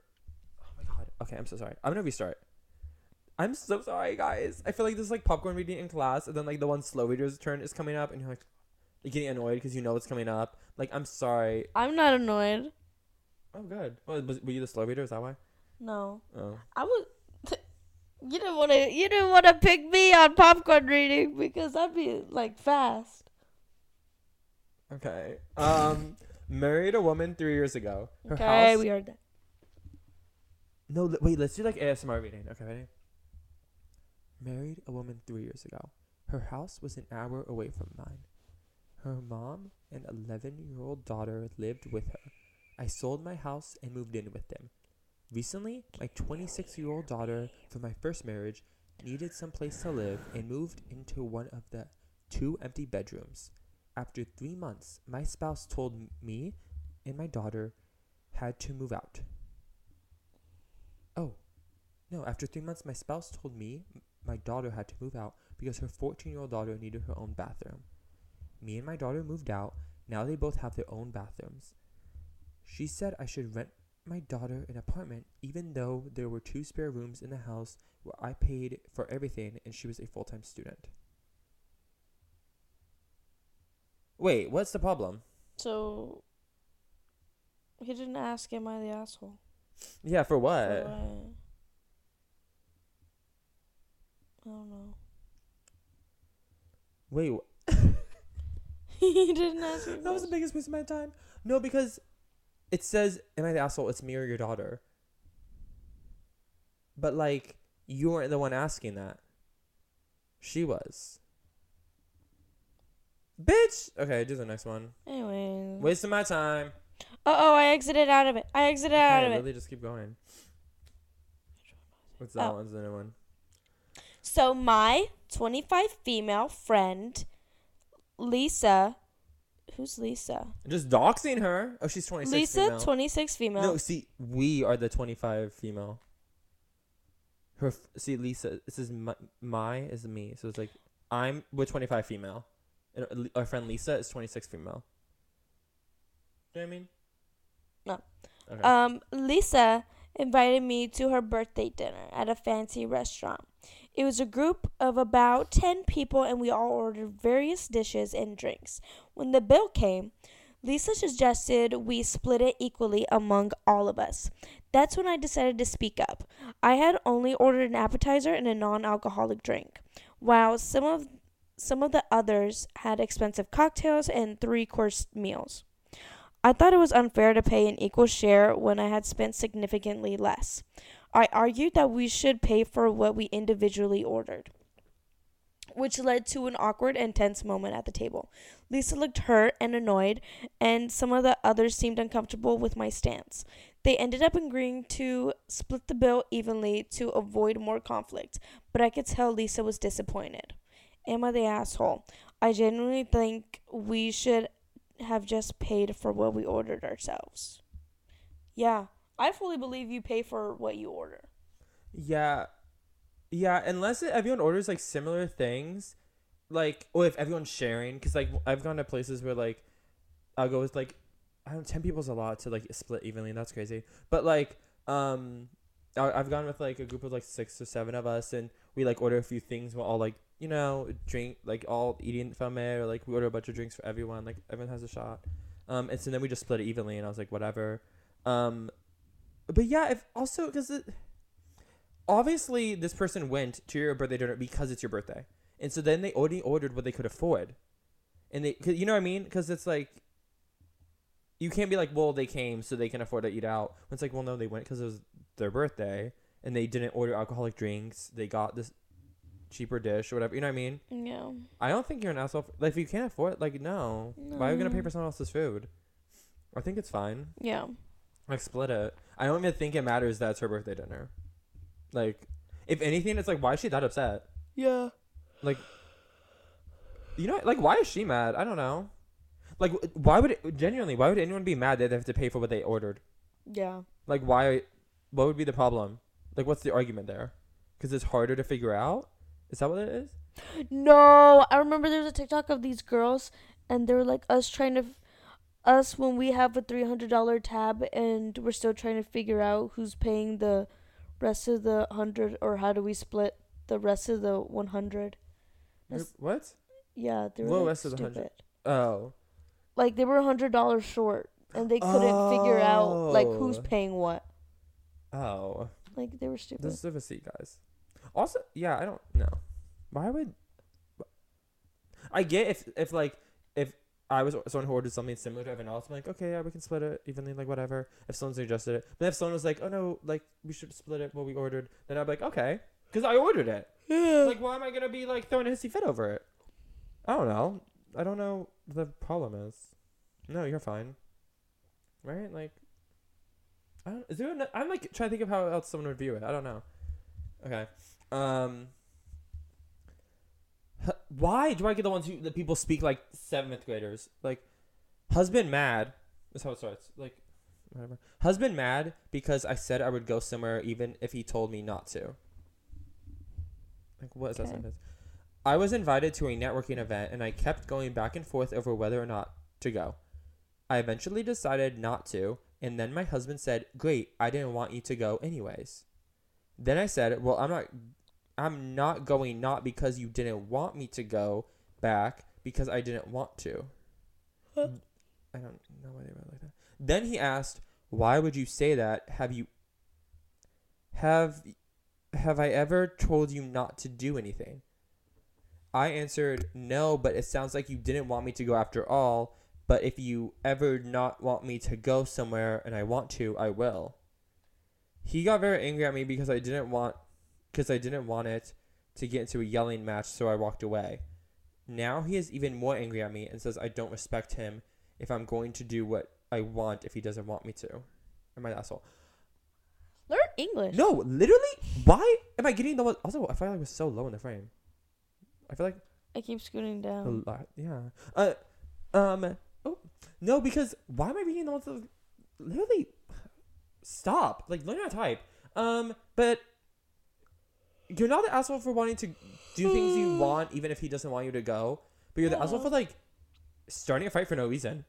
Speaker 2: Oh my god. Okay, I'm so sorry. I'm gonna restart. I'm so sorry, guys. I feel like this is like popcorn reading in class, and then like the one slow reader's turn is coming up, and you're like, you're getting annoyed because you know it's coming up. Like, I'm sorry.
Speaker 1: I'm not annoyed.
Speaker 2: Oh, good. Well, was, were you the slow reader? Is that why?
Speaker 1: No.
Speaker 2: Oh.
Speaker 1: I was. You didn't want to. You didn't want to pick me on popcorn reading because I'd be like fast.
Speaker 2: Okay. Um, married a woman three years ago. Her
Speaker 1: okay,
Speaker 2: house.
Speaker 1: we heard that.
Speaker 2: No, li- wait. Let's do like ASMR reading. Okay, ready? Married a woman three years ago. Her house was an hour away from mine. Her mom and 11 year old daughter lived with her. I sold my house and moved in with them. Recently, my 26 year old daughter from my first marriage needed some place to live and moved into one of the two empty bedrooms. After three months, my spouse told me and my daughter had to move out. Oh, no, after three months, my spouse told me my daughter had to move out because her 14 year old daughter needed her own bathroom. Me and my daughter moved out. Now they both have their own bathrooms. She said I should rent my daughter an apartment even though there were two spare rooms in the house where I paid for everything and she was a full time student. Wait, what's the problem?
Speaker 1: So He didn't ask, "Am I the asshole?"
Speaker 2: Yeah, for
Speaker 1: For
Speaker 2: what?
Speaker 1: what? I don't know.
Speaker 2: Wait,
Speaker 1: he didn't ask me.
Speaker 2: that was the biggest waste of my time. No, because it says, "Am I the asshole?" It's me or your daughter. But like, you weren't the one asking that. She was. Bitch. Okay, do the next one.
Speaker 1: Anyway.
Speaker 2: Wasting my time.
Speaker 1: Uh oh, I exited out of it. I exited out of it.
Speaker 2: Lily, just keep going. What's that
Speaker 1: Oh.
Speaker 2: one's the new one?
Speaker 1: So my 25 female friend, Lisa, who's Lisa?
Speaker 2: Just doxing her. Oh, she's 26
Speaker 1: Lisa,
Speaker 2: female.
Speaker 1: 26 female.
Speaker 2: No, see, we are the 25 female. Her, f- see, Lisa, this is my, my is me. So it's like, I'm, we're 25 female. And our- friend Lisa is 26 female. Do you know what I mean?
Speaker 1: No.
Speaker 2: Okay.
Speaker 1: Um, Lisa invited me to her birthday dinner at a fancy restaurant. It was a group of about 10 people, and we all ordered various dishes and drinks. When the bill came, Lisa suggested we split it equally among all of us. That's when I decided to speak up. I had only ordered an appetizer and a non-alcoholic drink, while some of some of the others had expensive cocktails and three-course meals. I thought it was unfair to pay an equal share when I had spent significantly less. I argued that we should pay for what we individually ordered, which led to an awkward and tense moment at the table. Lisa looked hurt and annoyed, and some of the others seemed uncomfortable with my stance. They ended up agreeing to split the bill evenly to avoid more conflict, but I could tell Lisa was disappointed. Am I the asshole? I genuinely think we should have just paid for what we ordered ourselves. Yeah, I fully believe you pay for what you order.
Speaker 2: yeah. Yeah, unless it, everyone orders like similar things, like, or if everyone's sharing, because like I've gone to places where like I'll go with like I don't ten people's a lot to like split evenly. That's crazy. But like um, I've gone with like a group of like six or seven of us, and we like order a few things. We'll all like you know drink like all eating from it, or like we order a bunch of drinks for everyone. Like everyone has a shot. Um, and so then we just split it evenly, and I was like whatever. Um, but yeah, if also because it obviously this person went to your birthday dinner because it's your birthday, and so then they only ordered what they could afford, and they, you know what I mean? Because it's like you can't be like, well, they came so they can afford to eat out. When it's like, well, no, they went because it was their birthday, and they didn't order alcoholic drinks. They got this cheaper dish or whatever. You know what I mean?
Speaker 1: Yeah.
Speaker 2: I don't think you're an asshole. Like, if you can't afford it, like, no. Why are you gonna pay for someone else's food? I think it's fine.
Speaker 1: Yeah.
Speaker 2: Like split it. I don't even think it matters that it's her birthday dinner. Like, if anything, it's like why is she that upset?
Speaker 1: Yeah.
Speaker 2: Like, you know, like why is she mad? I don't know. Like, why would it, genuinely? Why would anyone be mad that they have to pay for what they ordered?
Speaker 1: Yeah.
Speaker 2: Like, why? What would be the problem? Like, what's the argument there? Because it's harder to figure out. Is that what it is?
Speaker 1: No, I remember there was a TikTok of these girls, and they were like us trying to, us when we have a three hundred dollar tab, and we're still trying to figure out who's paying the rest of the hundred, or how do we split the rest of the one hundred. That's-
Speaker 2: What?
Speaker 1: Yeah, they were
Speaker 2: What
Speaker 1: like,
Speaker 2: rest of the 100? Oh.
Speaker 1: Like they were a hundred dollars short, and they couldn't figure out like who's
Speaker 2: Oh.
Speaker 1: paying what.
Speaker 2: Oh.
Speaker 1: Like they were stupid.
Speaker 2: This is a seat, guys. Also, yeah, I don't know. Why would I get if if like if I was someone who ordered something similar to everyone else, I'm like, okay, yeah, we can split it evenly, like whatever. If someone suggested it, but if someone was like, oh no, like we should split it what we ordered, then I'd be like, okay, because I ordered it.
Speaker 1: yeah.
Speaker 2: Like, why am I gonna be like throwing a hissy fit over it? I don't know. I don't know the problem is. No, you're fine. Right? Like, I don't. Is there? An, I'm like trying to think of how else someone would view it. I don't know. Okay. Um. Why do I get the ones who the people speak like seventh graders? Like, husband mad. That's how it starts. Like, whatever. Husband mad because I said I would go somewhere even if he told me not to. Like, what is that sentence? I was invited to a networking event and I kept going back and forth over whether or not to go. I eventually decided not to, and then my husband said, "Great, I didn't want you to go anyways." Then I said, "Well, I'm not I'm not going not because you didn't want me to go back because I didn't want to."
Speaker 1: Huh?
Speaker 2: I don't know why they wrote it like that. Then he asked, Why would you say that? Have you have have I ever told you not to do anything? I answered, No, but it sounds like you didn't want me to go after all. But if you ever not want me to go somewhere and I want to, I will. He got very angry at me because I didn't want because I didn't want it to get into a yelling match, so I walked away. Now he is even more angry at me and says I don't respect him if I'm going to do what I want if he doesn't want me to. Am I an asshole?
Speaker 1: Learn English.
Speaker 2: No, literally. Why am I getting the one? Also, I feel like we're so low in the frame. I feel like
Speaker 1: I keep scooting
Speaker 2: a
Speaker 1: down.
Speaker 2: lot. Yeah. Uh, um. Oh no, because why am I reading the ones that literally stop? Like learn how to type. Um, but you're not the asshole for wanting to do things you mm. want, even if he doesn't want you to go. But you're the asshole for like starting a fight for no reason.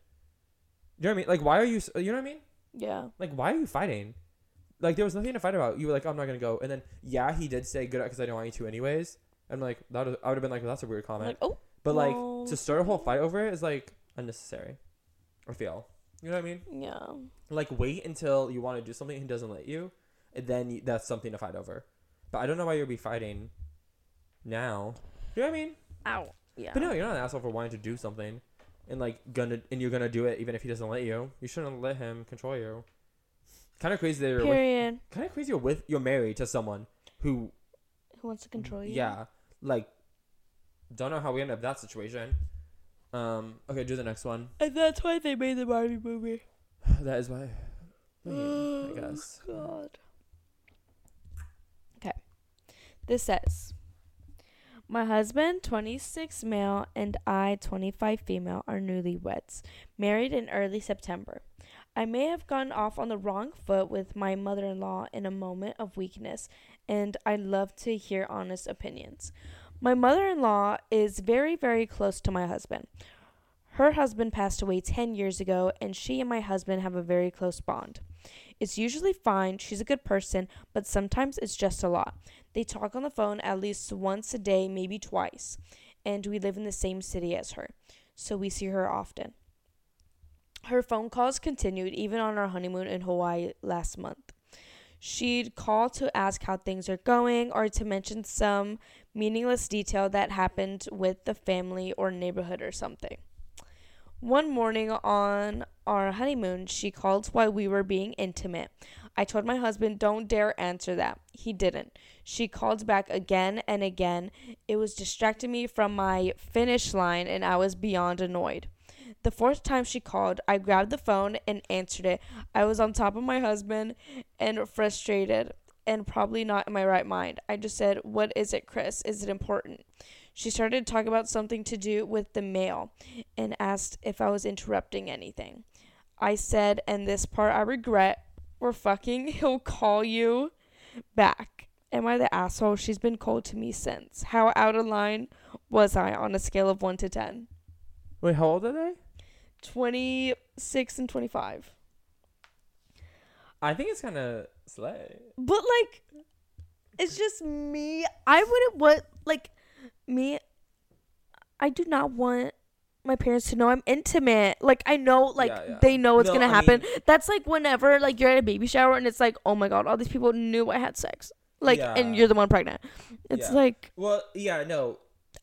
Speaker 2: You know what I mean? Like, why are you? You know what I mean?
Speaker 1: Yeah.
Speaker 2: Like, why are you fighting? Like, there was nothing to fight about. You were like, I'm not gonna go. And then, yeah, he did say good because I don't want you to anyways. I'm like, that was, I would have been like, well, that's a weird comment.
Speaker 1: like, oh,
Speaker 2: but like,
Speaker 1: well,
Speaker 2: to start a whole fight over it is like unnecessary. I feel. You know what I mean?
Speaker 1: yeah.
Speaker 2: Like, wait until you want to do something and he doesn't let you, and then you, that's something to fight over. But I don't know why you'd be fighting now. You know what I mean?
Speaker 1: Ow. Yeah.
Speaker 2: But no, you're not an asshole for wanting to do something, and like gonna and you're gonna do it even if he doesn't let you. You shouldn't let him control you. Kind of crazy that you're with,
Speaker 1: Period.
Speaker 2: kind of crazy you're with you're married to someone who
Speaker 1: Who wants to control you?
Speaker 2: yeah like don't know how we end up that situation. Um. Okay, do the next one.
Speaker 1: And that's why they made the Barbie movie.
Speaker 2: that is why. I, mean, I guess.
Speaker 1: God. Okay. This says My husband, 26 male, and I, 25 female, are newlyweds, married in early September. I may have gone off on the wrong foot with my mother in law in a moment of weakness, and I'd love to hear honest opinions. My mother in law is very, very close to my husband. Her husband passed away 10 years ago, and she and my husband have a very close bond. It's usually fine, she's a good person, but sometimes it's just a lot. They talk on the phone at least once a day, maybe twice, and we live in the same city as her, so we see her often. Her phone calls continued even on our honeymoon in Hawaii last month. She'd call to ask how things are going or to mention some meaningless detail that happened with the family or neighborhood or something. One morning on our honeymoon, she called while we were being intimate. I told my husband, don't dare answer that. He didn't. She called back again and again. It was distracting me from my finish line, and I was beyond annoyed. The fourth time she called, I grabbed the phone and answered it. I was on top of my husband and frustrated and probably not in my right mind. I just said, What is it, Chris? Is it important? She started to talk about something to do with the mail and asked if I was interrupting anything. I said, and this part I regret, we're fucking, he'll call you back. Am I the asshole? She's been cold to me since. How out of line was I on a scale of 1 to 10?
Speaker 2: Wait, how old are they?
Speaker 1: 26 and 25.
Speaker 2: I think it's kind of slay.
Speaker 1: But like, it's just me. I wouldn't want like me. I do not want my parents to know I'm intimate. Like I know, like
Speaker 2: Yeah, yeah.
Speaker 1: they know what's
Speaker 2: No,
Speaker 1: gonna
Speaker 2: I
Speaker 1: happen.
Speaker 2: mean-
Speaker 1: That's like whenever like you're at a baby shower and it's like, oh my god, all these people knew I had sex. Like, and you're the one pregnant. It's
Speaker 2: Yeah.
Speaker 1: like,
Speaker 2: Well, yeah, no.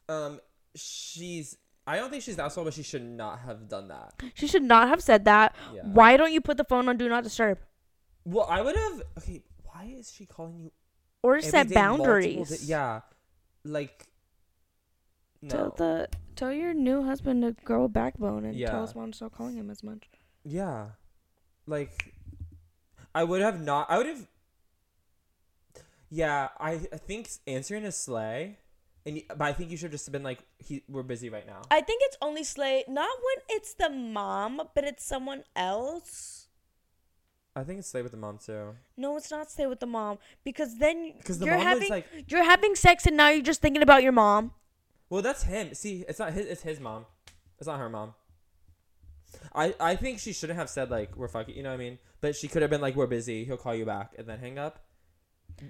Speaker 2: Um, she's. I don't think she's the asshole, but she should not have done that.
Speaker 1: she should not have said that.
Speaker 2: Yeah.
Speaker 1: Why don't you put the phone on do not disturb
Speaker 2: Well, I would have. Okay, why is she calling you?
Speaker 1: or set boundaries?
Speaker 2: di- yeah, like.
Speaker 1: Tell the tell your new husband to grow a backbone and
Speaker 2: Yeah.
Speaker 1: tell his mom to stop calling him as much.
Speaker 2: Yeah, like, I would have not. I would have. Yeah, I I think answering is slay. and but I think you should have just been like, he we're busy right now.
Speaker 1: I think it's only slay not when it's the mom, but it's someone else.
Speaker 2: I think it's slay with the mom too.
Speaker 1: No, it's not stay with the mom because then
Speaker 2: 'Cause the
Speaker 1: you're
Speaker 2: mom was
Speaker 1: having
Speaker 2: like-
Speaker 1: you're having sex and now you're just thinking about your mom.
Speaker 2: Well, that's him. See, it's not his. It's his mom. It's not her mom. I I think she shouldn't have said like we're fucking. You know what I mean? But she could have been like we're busy. He'll call you back and then hang up.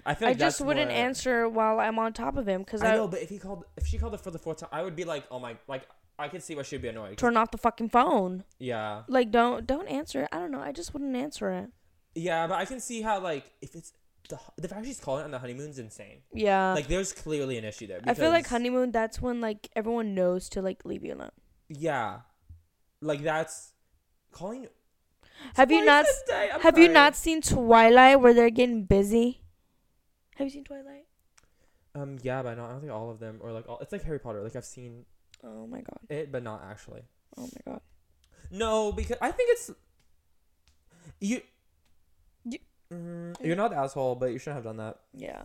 Speaker 2: I feel Like
Speaker 1: I
Speaker 2: just
Speaker 1: wouldn't
Speaker 2: more-
Speaker 1: answer while I'm on top of him because
Speaker 2: I
Speaker 1: I,
Speaker 2: know, but if he called, if she called it for the fourth time, I would be like, oh my, like I could see why she'd be annoyed.
Speaker 1: turn off the fucking phone.
Speaker 2: Yeah,
Speaker 1: Like don't don't answer it. I don't know. I just wouldn't answer it.
Speaker 2: Yeah, but I can see how like if it's the the fact she's calling it on the honeymoon's insane.
Speaker 1: Yeah.
Speaker 2: like there's clearly an issue there.
Speaker 1: I feel like honeymoon. That's when like everyone knows to like leave you alone.
Speaker 2: Yeah, like that's calling.
Speaker 1: Have you not? Have you not seen Twilight where they're getting busy? Have you seen Twilight?
Speaker 2: Um, yeah, but not, I don't think all of them or like all. It's like Harry Potter. Like I've seen
Speaker 1: Oh my god.
Speaker 2: it, but not actually.
Speaker 1: Oh my god.
Speaker 2: No, because I think it's you.
Speaker 1: You-
Speaker 2: Mm, you're not the asshole, but you shouldn't have done that.
Speaker 1: Yeah.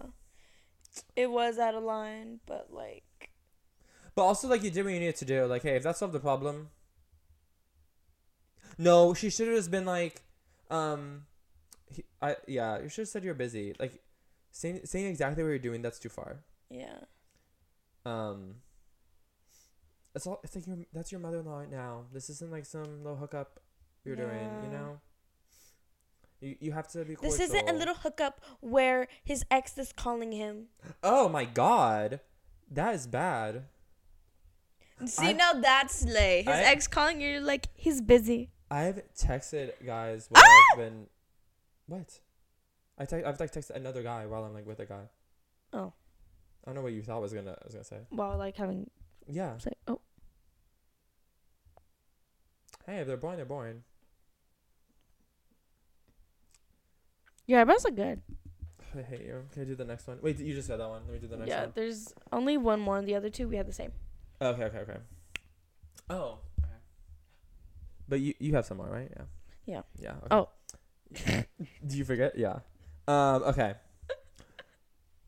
Speaker 1: It was out of line, but like
Speaker 2: But also, like, you did what you needed to do. Like, hey, if that solved the problem. No, she should have just been like, um, he, I yeah, you should have said you're busy. Like, saying saying exactly what you're doing that's too far.
Speaker 1: yeah.
Speaker 2: Um. It's all. It's like your that's your mother-in-law right now. This isn't like some little hookup you're doing. You know. You you have to be. Cordial.
Speaker 1: This isn't a little hookup where his ex is calling him.
Speaker 2: Oh my god, that is bad.
Speaker 1: See
Speaker 2: I-
Speaker 1: now that's slay. His
Speaker 2: I-
Speaker 1: ex calling you like he's busy.
Speaker 2: I've texted guys while I've been. What? I te- I've like texted another guy while I'm like with a guy.
Speaker 1: Oh.
Speaker 2: I don't know what you thought was gonna I was gonna say.
Speaker 1: While like having
Speaker 2: Yeah.
Speaker 1: say oh
Speaker 2: Hey, if they're boring, they're boring.
Speaker 1: Your eyebrows look good.
Speaker 2: I hate you. Can I do the next one? Wait, you just said that one. Let me do the next
Speaker 1: yeah,
Speaker 2: one.
Speaker 1: Yeah, there's only one more the other two we had the same.
Speaker 2: Okay, okay, okay. Oh. Okay. But you you have some more, right? Yeah.
Speaker 1: Yeah.
Speaker 2: Yeah. Okay.
Speaker 1: Oh.
Speaker 2: Do you forget? Yeah. Um. Okay.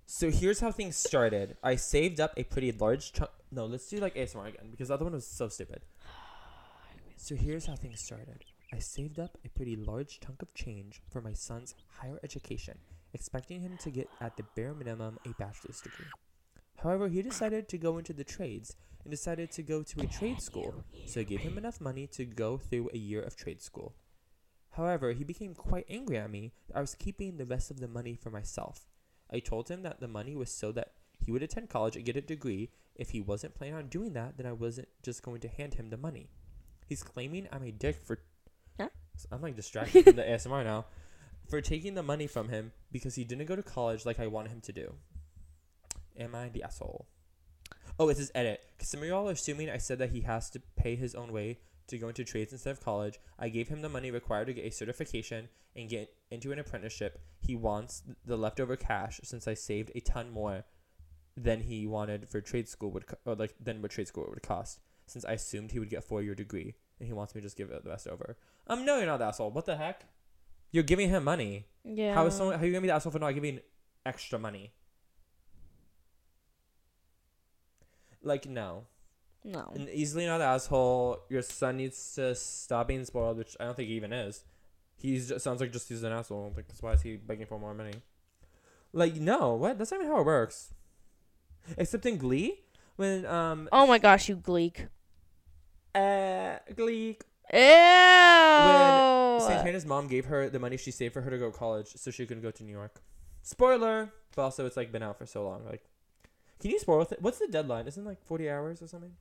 Speaker 2: So here's how things started. I saved up a pretty large chunk. No, let's do like ASMR again because the other one was so stupid. So here's how things started. I saved up a pretty large chunk of change for my son's higher education, expecting him to get at the bare minimum a bachelor's degree. However, he decided to go into the trades and decided to go to a trade school, so I gave him enough money to go through a year of trade school. However, he became quite angry at me that I was keeping the rest of the money for myself. I told him that the money was so that he would attend college and get a degree. If he wasn't planning on doing that, then I wasn't just going to hand him the money. He's claiming I'm a dick for. I'm like distracted from the ASMR now. For taking the money from him because he didn't go to college like I wanted him to do. Am I the asshole? Oh, it says edit. Because some of y'all are assuming I said that he has to pay his own way to go into trades instead of college. I gave him the money required to get a certification and get into an apprenticeship. He wants the leftover cash since I saved a ton more than he wanted for trade school would co- or like than what trade school would cost. Since I assumed he would get a four year degree and he wants me to just give it the rest over. Um, no, you're not the asshole. What the heck? You're giving him money.
Speaker 1: Yeah.
Speaker 2: How is someone? How are you gonna be the asshole for not giving extra money? Like no,
Speaker 1: No.
Speaker 2: and easily not the asshole. Your son needs to stop being spoiled, which I don't think he even is. He's just sounds like just he's an asshole. Like that's why is he begging for more money? Like no, what? That's not even how it works. Except in Glee, when um
Speaker 1: Oh my gosh, you gleek.
Speaker 2: uh Glee
Speaker 1: Ew.
Speaker 2: When Santana's mom gave her the money she saved for her to go to college so she could go to New York. Spoiler! But also, it's like been out for so long. Like, can you spoil it? What's the deadline? Isn't it like 40 hours or something?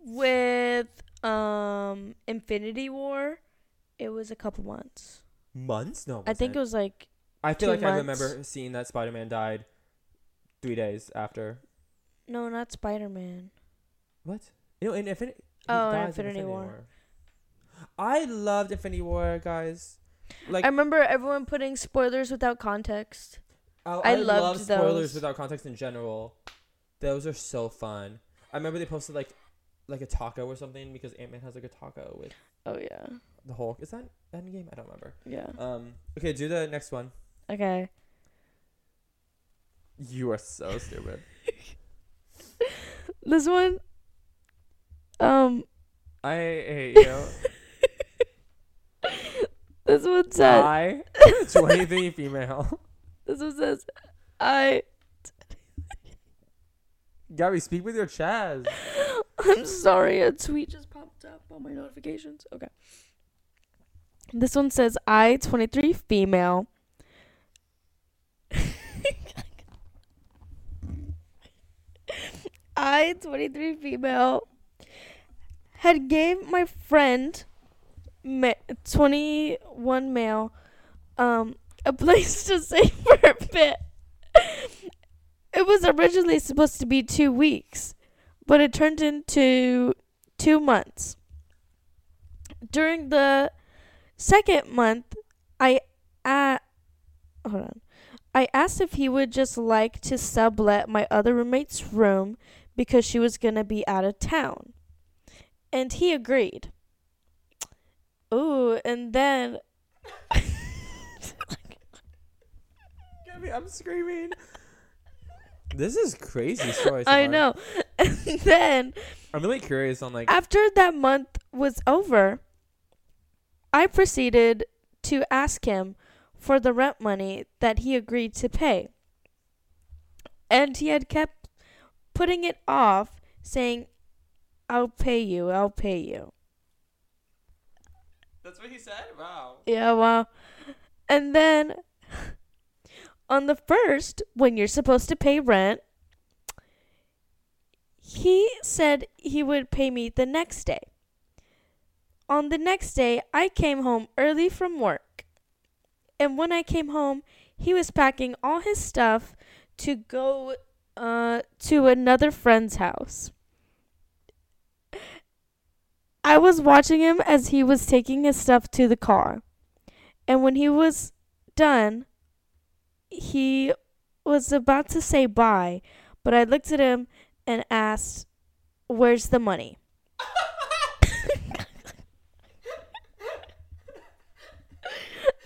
Speaker 1: With um Infinity War, it was a couple months.
Speaker 2: Months? No.
Speaker 1: I think it was like
Speaker 2: I feel like I remember seeing that Spider Man died three days after.
Speaker 1: no, not Spider Man.
Speaker 2: What? You know, in Infinity.
Speaker 1: Oh, in Infinity War.
Speaker 2: I loved Infinity War, guys. Like,
Speaker 1: I remember everyone putting spoilers without context.
Speaker 2: I,
Speaker 1: I
Speaker 2: I
Speaker 1: loved
Speaker 2: love spoilers
Speaker 1: those.
Speaker 2: without context in general. Those are so fun. I remember they posted like like a taco or something because Ant Man has like a taco with
Speaker 1: Oh yeah,
Speaker 2: the Hulk. Is that Endgame? I don't remember.
Speaker 1: yeah.
Speaker 2: Um. Okay, do the next one.
Speaker 1: Okay.
Speaker 2: You are so stupid.
Speaker 1: This one. Um,
Speaker 2: I hate you.
Speaker 1: this one says.
Speaker 2: I, twenty-three female.
Speaker 1: This one says, I.
Speaker 2: Gabby, speak with your chest.
Speaker 1: I'm sorry, a tweet just popped up on my notifications. Okay. This one says, I, 23 female. I, 23 female, had gave my friend, ma- 21 male, um, a place to stay for a bit. It was originally supposed to be two weeks, but it turned into two months. During the second month, I uh, hold on. I asked if he would just like to sublet my other roommate's room because she was going to be out of town. And he agreed. Ooh, and then
Speaker 2: Gabby, I'm screaming. This is crazy story. so
Speaker 1: I know. And then
Speaker 2: I'm really curious on like.
Speaker 1: after that month was over, I proceeded to ask him for the rent money that he agreed to pay. And he had kept putting it off, saying, I'll pay you, I'll pay you.
Speaker 2: That's what he said. Wow.
Speaker 1: Yeah, well. And then on the first, when you're supposed to pay rent, he said he would pay me the next day. On the next day, I came home early from work. And when I came home, he was packing all his stuff to go uh, to another friend's house. I was watching him as he was taking his stuff to the car. And when he was done, he was about to say bye, but I looked at him and asked, Where's the money?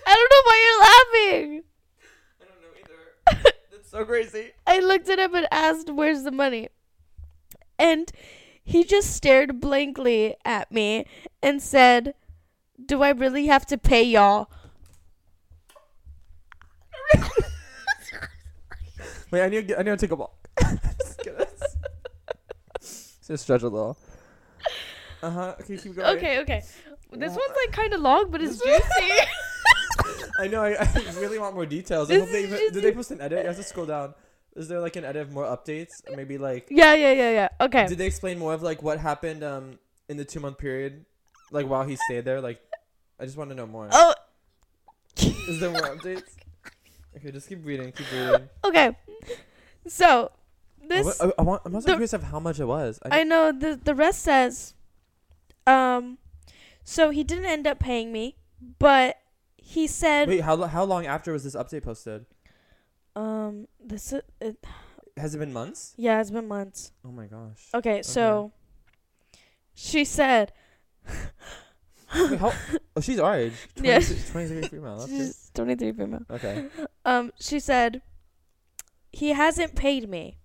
Speaker 1: I don't know why you're laughing.
Speaker 2: I don't know either. That's so crazy.
Speaker 1: I looked at him and asked, Where's the money? And he just stared blankly at me and said, Do I really have to pay y'all?
Speaker 2: Wait, I need to get, I need to take a walk. Just. Just stretch a little. Uh huh. Okay, keep going.
Speaker 1: Okay, okay. This one's like kind of long, but it's juicy.
Speaker 2: I know. I, I really want more details. I hope they even- did they post an edit? You have to scroll down. Is there like an edit of more updates? Maybe like
Speaker 1: yeah, yeah, yeah, yeah. Okay.
Speaker 2: did they explain more of like what happened um in the two month period, like while he stayed there? Like, I just want to know more.
Speaker 1: Oh,
Speaker 2: Is there more updates? Okay, just keep reading. Keep reading.
Speaker 1: okay. So, this
Speaker 2: wa- I, I want, I'm also
Speaker 1: the-
Speaker 2: curious of how much it was. I,
Speaker 1: I know the the rest says um so he didn't end up paying me, but he said
Speaker 2: wait, how how long after was this update posted?
Speaker 1: Um this is, it,
Speaker 2: Has it been months?
Speaker 1: yeah, it's been months.
Speaker 2: Oh my gosh.
Speaker 1: Okay, so she said
Speaker 2: Wait, how, oh, she's our age.
Speaker 1: Yeah.
Speaker 2: 23 female. That's
Speaker 1: she's 23 female.
Speaker 2: Okay.
Speaker 1: Um she said he hasn't paid me.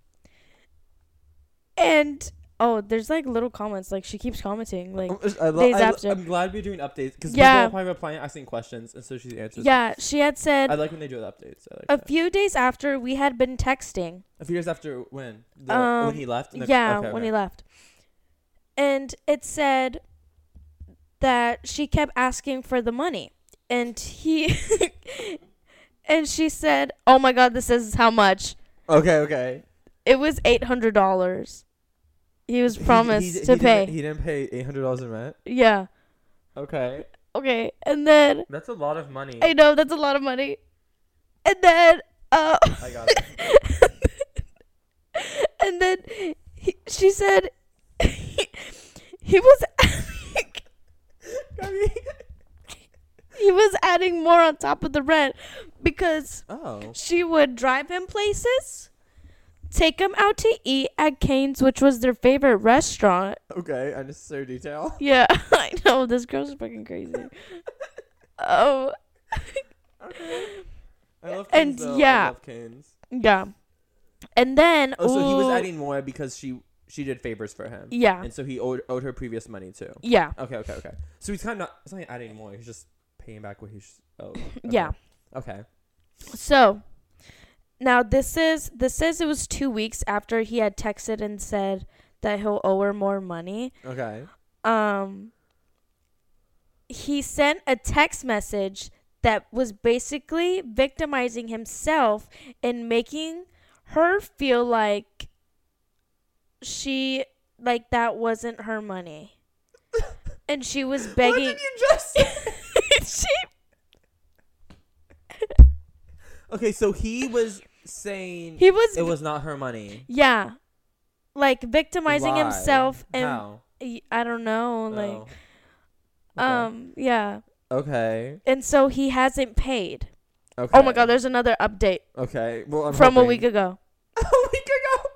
Speaker 1: And oh, there's like little comments like she keeps commenting like
Speaker 2: I lo-
Speaker 1: days
Speaker 2: I. I'm glad we're doing updates because
Speaker 1: Yeah.
Speaker 2: people are probably replying, asking questions, and so she answers.
Speaker 1: yeah, she had said
Speaker 2: I like when they do the updates. I like
Speaker 1: a
Speaker 2: that.
Speaker 1: few days after we had been texting.
Speaker 2: A few years after when the,
Speaker 1: Um,
Speaker 2: when he left. the-
Speaker 1: yeah,
Speaker 2: okay,
Speaker 1: when
Speaker 2: okay.
Speaker 1: he left. And it said that she kept asking for the money. And he and she said, "Oh my god, this is how much."
Speaker 2: Okay, okay.
Speaker 1: It was $800. He was promised
Speaker 2: he,
Speaker 1: to
Speaker 2: he
Speaker 1: pay.
Speaker 2: Didn't, he didn't pay eight hundred dollars in rent.
Speaker 1: yeah.
Speaker 2: Okay,
Speaker 1: Okay. And then
Speaker 2: that's a lot of money.
Speaker 1: I know that's a lot of money. And then uh
Speaker 2: I got it.
Speaker 1: and then he, she said he was he was adding more on top of the rent because
Speaker 2: oh,
Speaker 1: she would drive him places, take him out to eat at Cane's, which was their favorite restaurant.
Speaker 2: okay. Unnecessary detail.
Speaker 1: Yeah, I know this girl's fucking crazy. oh,
Speaker 2: Okay. I love
Speaker 1: And
Speaker 2: though.
Speaker 1: yeah.
Speaker 2: I love Canes.
Speaker 1: yeah, and then
Speaker 2: Oh, so he was adding more because she she did favors for him,
Speaker 1: yeah,
Speaker 2: and so he owed, owed her previous money too.
Speaker 1: yeah,
Speaker 2: Okay, okay, okay. So he's kind of not. It's not adding more. He's just paying back what he's owed. Okay.
Speaker 1: yeah.
Speaker 2: Okay.
Speaker 1: So now this is this says it was two weeks after he had texted and said that he'll owe her more money.
Speaker 2: Okay.
Speaker 1: Um he sent a text message that was basically victimizing himself and making her feel like she like that wasn't her money. and she was begging.
Speaker 2: What did you just say?
Speaker 1: she
Speaker 2: Okay, so he was saying
Speaker 1: He was,
Speaker 2: it was not her money.
Speaker 1: yeah, like victimizing
Speaker 2: Why?
Speaker 1: himself and
Speaker 2: How?
Speaker 1: I don't know, like
Speaker 2: Oh. Okay.
Speaker 1: um yeah.
Speaker 2: Okay.
Speaker 1: And so he hasn't paid.
Speaker 2: Okay.
Speaker 1: Oh my god, there's another update
Speaker 2: Okay. Well, I'm
Speaker 1: from a week ago.
Speaker 2: a week ago.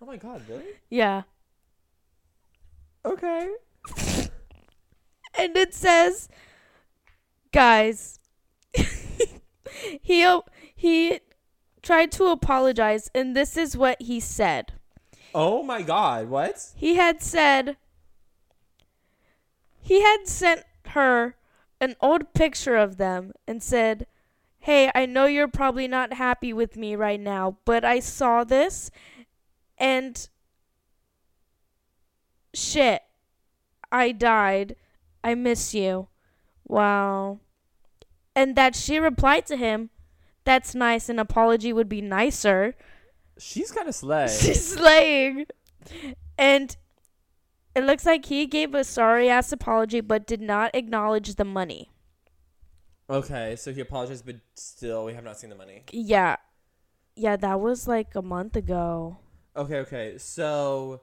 Speaker 2: Oh my god, really?
Speaker 1: Yeah.
Speaker 2: Okay.
Speaker 1: and it says, guys, he he tried to apologize, and this is what he said.
Speaker 2: Oh my god, what?
Speaker 1: He had said he had sent her an old picture of them and said, "Hey, I know you're probably not happy with me right now, but I saw this and shit, I died. I miss you." Wow. And that she replied to him, "That's nice. An apology would be nicer."
Speaker 2: She's kind of slay.
Speaker 1: She's slaying. And it looks like he gave a sorry ass apology but did not acknowledge the money.
Speaker 2: okay, so he apologized, but still, we have not seen the money.
Speaker 1: Yeah. Yeah, that was like a month ago.
Speaker 2: Okay, okay. So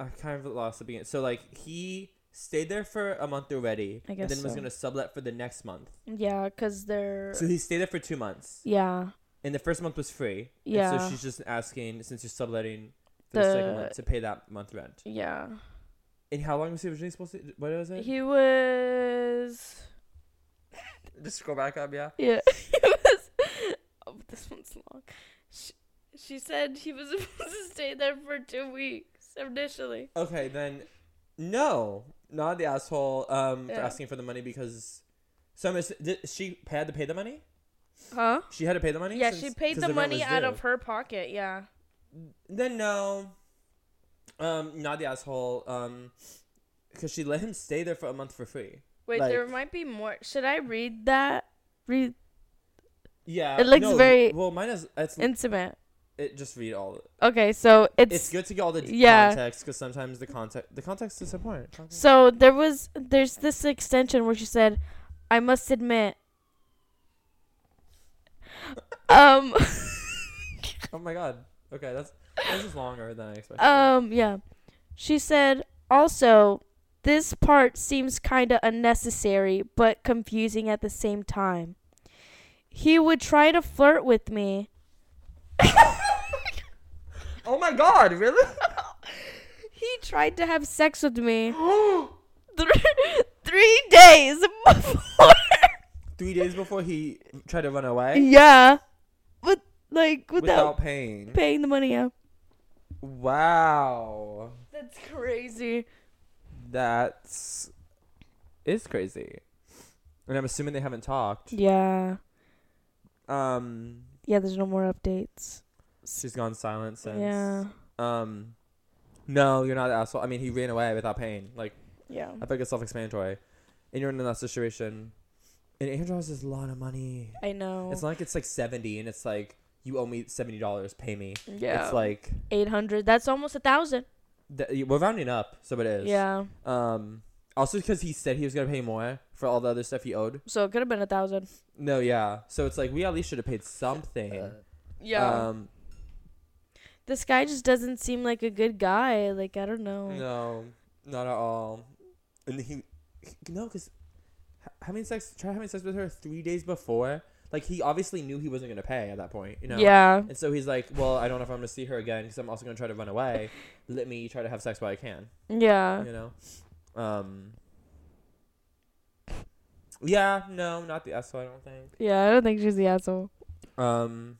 Speaker 2: I kind of lost the beginning. So like he stayed there for a month already,
Speaker 1: I
Speaker 2: and
Speaker 1: guess
Speaker 2: then was gonna sublet for the next month.
Speaker 1: Yeah, cuz they're
Speaker 2: So he stayed there for two months,
Speaker 1: Yeah.
Speaker 2: and the first month was free. And
Speaker 1: Yeah.
Speaker 2: so she's just asking, since you're subletting for the, second month, to pay that month rent.
Speaker 1: Yeah.
Speaker 2: And how long was he originally supposed to? What was it?
Speaker 1: He was
Speaker 2: Just scroll back up, yeah.
Speaker 1: Yeah. He was Oh, this one's long. She, she said he was supposed to stay there for 2 weeks initially.
Speaker 2: Okay, then no, not the asshole. Um, for
Speaker 1: Yeah.
Speaker 2: asking for the money because. So Miss, did she had to pay the money?
Speaker 1: Huh?
Speaker 2: She had to pay the money.
Speaker 1: Yeah,
Speaker 2: since-
Speaker 1: she paid
Speaker 2: 'cause
Speaker 1: the
Speaker 2: rent
Speaker 1: money
Speaker 2: was
Speaker 1: out
Speaker 2: due.
Speaker 1: of her pocket, yeah.
Speaker 2: Then no. Um, not the asshole. Um, because she let him stay there for a month for free.
Speaker 1: Wait,
Speaker 2: Like-
Speaker 1: there might be more. Should I read that? Read
Speaker 2: Yeah,
Speaker 1: It looks
Speaker 2: no,
Speaker 1: very
Speaker 2: well. Mine is it's
Speaker 1: intimate.
Speaker 2: It. Just read all.
Speaker 1: Okay, so it's,
Speaker 2: It's, good to get all the
Speaker 1: yeah.
Speaker 2: context because sometimes the context the context is important. Context.
Speaker 1: so there was there's this extension where she said, "I must admit." um
Speaker 2: oh my god. Okay, that's this is longer than I expected.
Speaker 1: um yeah. She said also this part seems kind of unnecessary but confusing at the same time. He would try to flirt with me.
Speaker 2: oh my god! Really?
Speaker 1: He tried to have sex with me three, three days before.
Speaker 2: Three days before he tried to run away
Speaker 1: yeah, but like without,
Speaker 2: without paying.
Speaker 1: paying the money out.
Speaker 2: Wow.
Speaker 1: That's crazy.
Speaker 2: That's is crazy. And I'm assuming they haven't talked.
Speaker 1: Yeah,
Speaker 2: Um,
Speaker 1: yeah. There's no more updates.
Speaker 2: she's gone silent since.
Speaker 1: Yeah,
Speaker 2: Um, no, you're not the asshole. I mean, he ran away without paying. Like,
Speaker 1: yeah,
Speaker 2: I think it's self-explanatory. And you're in that situation. And dollars is a lot of money.
Speaker 1: I know.
Speaker 2: It's not like it's like seventy, and it's like you owe me seventy dollars. Pay me.
Speaker 1: yeah,
Speaker 2: It's like
Speaker 1: eight hundred. That's almost a thousand.
Speaker 2: th- we're rounding up, so it is.
Speaker 1: Yeah,
Speaker 2: Um. Also, because he said he was gonna pay more for all the other stuff he owed.
Speaker 1: so it could have been a thousand.
Speaker 2: No, yeah. So it's like we at least should have paid something.
Speaker 1: Yeah,
Speaker 2: Um.
Speaker 1: this guy just doesn't seem like a good guy. Like I don't know.
Speaker 2: No, not at all. And he, he no, because having sex, try having sex with her three days before. Like he obviously knew he wasn't gonna pay at that point, you know.
Speaker 1: Yeah,
Speaker 2: And so he's like, "Well, I don't know if I'm gonna see her again because I'm also gonna try to run away. Let me try to have sex while I can,
Speaker 1: yeah.
Speaker 2: you know." Um. Yeah, no, not the asshole. I don't think.
Speaker 1: Yeah, I don't think she's the asshole.
Speaker 2: Um.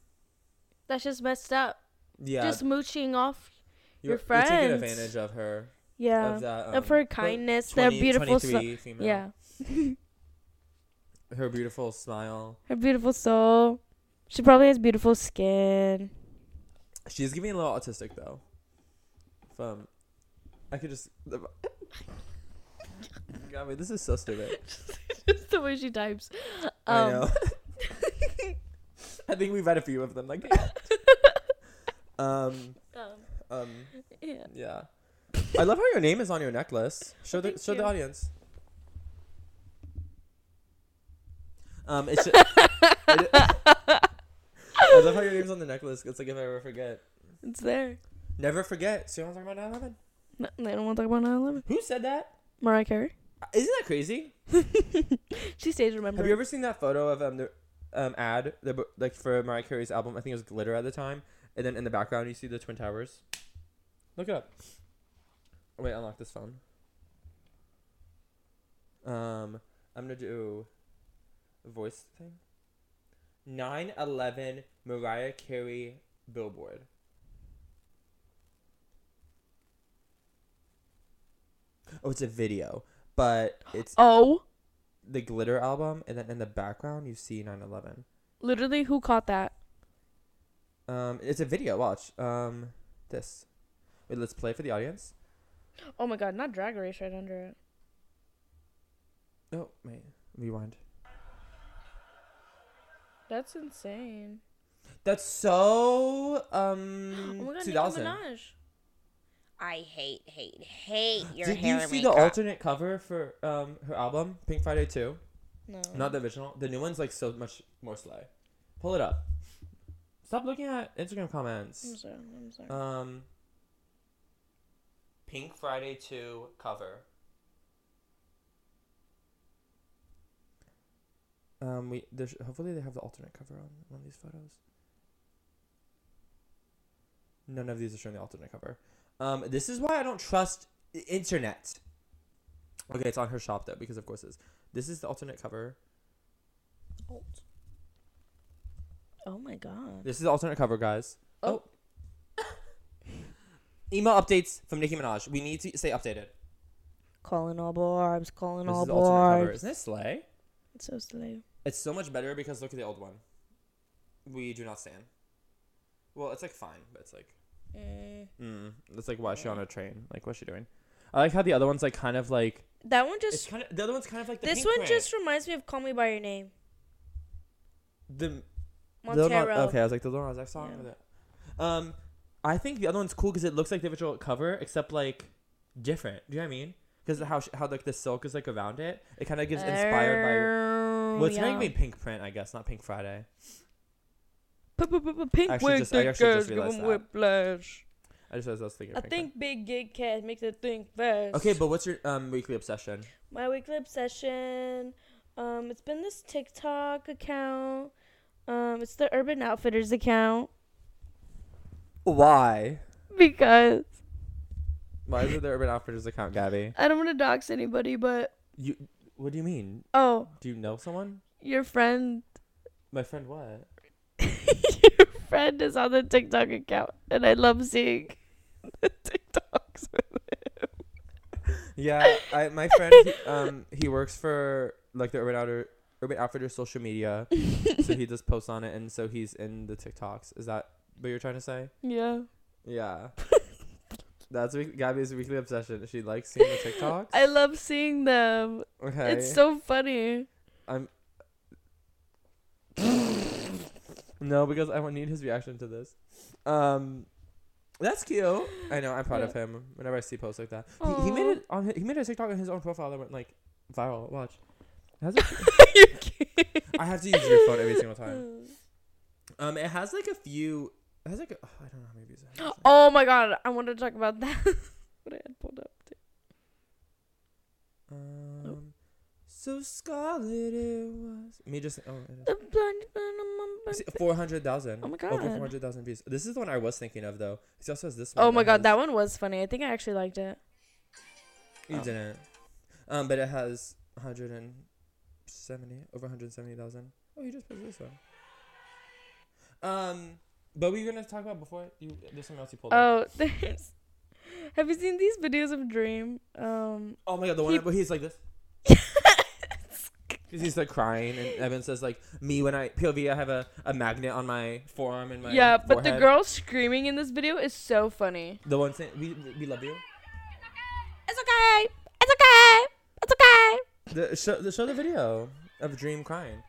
Speaker 1: That's just messed up.
Speaker 2: Yeah,
Speaker 1: Just mooching off.
Speaker 2: you're,
Speaker 1: your
Speaker 2: you're taking advantage of her.
Speaker 1: Yeah.
Speaker 2: Of that. Um,
Speaker 1: of her kindness, their
Speaker 2: 20
Speaker 1: beautiful soul.
Speaker 2: 23 female.
Speaker 1: Yeah.
Speaker 2: Her beautiful smile.
Speaker 1: Her beautiful soul. She probably has beautiful skin.
Speaker 2: She's giving a little autistic though. From, I could just. God, wait, this is so stupid.
Speaker 1: Just the way she types.
Speaker 2: I
Speaker 1: Um,
Speaker 2: know. I think we've had a few of them like that. um,
Speaker 1: um,
Speaker 2: um,
Speaker 1: yeah.
Speaker 2: yeah. I love how your name is on your necklace. Show the
Speaker 1: Thank
Speaker 2: show the audience. Um, it's just, it, I love how your name's on the necklace. It's like if I ever forget.
Speaker 1: It's there.
Speaker 2: Never forget. So you want to talk about 9/11?
Speaker 1: No, they don't want to talk about 9/11.
Speaker 2: Who said that?
Speaker 1: Mariah Carey.
Speaker 2: Isn't that crazy?
Speaker 1: she stays remembered.
Speaker 2: Have you ever seen that photo of um the um ad the like for Mariah Carey's album? I think it was Glitter at the time, and then in the background you see the Twin Towers. Look it up. Oh, wait, unlock this phone. Um, I'm gonna do a voice thing. 9/11 Mariah Carey billboard. Oh, it's a video, but it's
Speaker 1: Oh,
Speaker 2: the glitter album and then in the background you see 9-11
Speaker 1: literally, who caught that?
Speaker 2: um it's a video watch um this wait let's play for the audience
Speaker 1: Oh my god, not Drag Race right under it.
Speaker 2: oh wait rewind
Speaker 1: That's insane.
Speaker 2: that's so um
Speaker 1: oh my god,
Speaker 2: 2000
Speaker 1: Nicki Minaj. I hate, hate, hate your
Speaker 2: did
Speaker 1: hair Did
Speaker 2: you see
Speaker 1: makeup.
Speaker 2: the alternate cover for um her album pink friday 2
Speaker 1: No.
Speaker 2: not the original the new one's like so much more slay pull it up stop looking at instagram
Speaker 1: I'm
Speaker 2: comments
Speaker 1: sorry. I'm sorry.
Speaker 2: um pink friday 2 cover Um, we there's hopefully they have the alternate cover on one of these photos. None of these are showing the alternate cover. Um, this is why I don't trust the internet. Okay, it's on her shop though, because of course it is. This is the alternate cover.
Speaker 1: Alt. Oh my god.
Speaker 2: This is the alternate cover, guys.
Speaker 1: Oh.
Speaker 2: Email updates from Nicki Minaj. We need to stay updated.
Speaker 1: Calling all Barbz. Calling
Speaker 2: This
Speaker 1: all
Speaker 2: is the alternate cover. Isn't it slay?
Speaker 1: It's so silly.
Speaker 2: It's so much better because look at the old one. We do not stand. Well, it's like fine, but it's like
Speaker 1: Mm.
Speaker 2: Mm, it's like why is she on a train? Like what's she doing? I like how the other one's like kind of like
Speaker 1: That one
Speaker 2: it's
Speaker 1: just.
Speaker 2: kind of the other one's kind of like the
Speaker 1: This
Speaker 2: pink
Speaker 1: one
Speaker 2: print.
Speaker 1: just reminds me of "Call Me by Your Name."
Speaker 2: the Lil Nas-
Speaker 1: Montero.
Speaker 2: okay, I was like the Lil Nas X song.
Speaker 1: Yeah.
Speaker 2: or the- Um, I think the other one's cool because it looks like the original cover except like different. Do you know what I mean? Because how sh- how like the silk is like around it, it kind of gives inspired by.
Speaker 1: Oh,
Speaker 2: Well, it's
Speaker 1: yeah.
Speaker 2: gonna pink print, I guess, not Pink Friday.
Speaker 1: Pink
Speaker 2: Actually
Speaker 1: wig,
Speaker 2: just- I
Speaker 1: thick ass, give
Speaker 2: realized that.
Speaker 1: whiplash.
Speaker 2: I just was, I was thinking.
Speaker 1: I think big gig cat makes it think fast.
Speaker 2: Okay, but what's your um weekly obsession?
Speaker 1: my weekly obsession, um, it's been this TikTok account. Um, it's the Urban Outfitters account
Speaker 2: Why?
Speaker 1: because
Speaker 2: Why is it the Urban Outfitters account, Gabby?
Speaker 1: I don't want to dox anybody, but
Speaker 2: You. What do you mean?
Speaker 1: oh,
Speaker 2: Do you know someone?
Speaker 1: your friend,
Speaker 2: My friend, what?
Speaker 1: Your friend is on the TikTok account, and I love seeing the TikToks. With him.
Speaker 2: Yeah, I my friend he, um he works for like the Urban Outer Urban Outfitters social media, so he just posts on it, and so he's in the TikToks. Is that what you're trying to say?
Speaker 1: yeah,
Speaker 2: Yeah. That's week- Gabby's weekly obsession. She likes seeing the TikToks.
Speaker 1: I love seeing them.
Speaker 2: okay.
Speaker 1: It's so funny.
Speaker 2: I'm. No, because I would need his reaction to this. Um, that's cute. I know. I'm proud of him. Whenever I see posts like that, he, he made it on. His, he made a TikTok on his own profile that went like viral. Watch. It a. I have to use your phone every single time. Um, it has like a few. It has like a, I don't know how many views. It has.
Speaker 1: Oh my god, I wanted to talk about that. what I had pulled up. Too.
Speaker 2: Um, so scarlet it was. Me just oh. It is.
Speaker 1: The blind man on my
Speaker 2: See,
Speaker 1: birthday.
Speaker 2: 400,000.
Speaker 1: Oh my god.
Speaker 2: Over 400,000 views. This is the one I was thinking of, though. He also has this one.
Speaker 1: Oh my god,
Speaker 2: has-
Speaker 1: that one was funny. I think I actually liked it.
Speaker 2: You
Speaker 1: oh.
Speaker 2: didn't. Um, but it has 170, over 170,000. Oh, you just posted this one. Um, but we were going to talk about before you, there's something else you pulled up.
Speaker 1: Oh, there's. Have you seen these videos of Dream? Um,
Speaker 2: Oh my god, the one
Speaker 1: he-
Speaker 2: where he's like this. He's like crying, and Evan says like me when I POV I have a, a magnet on my forearm and my
Speaker 1: yeah, but the girl screaming in this video is so funny.
Speaker 2: the one saying we we love you
Speaker 1: It's okay. It's okay. It's okay.
Speaker 2: the show the show the video of Dream crying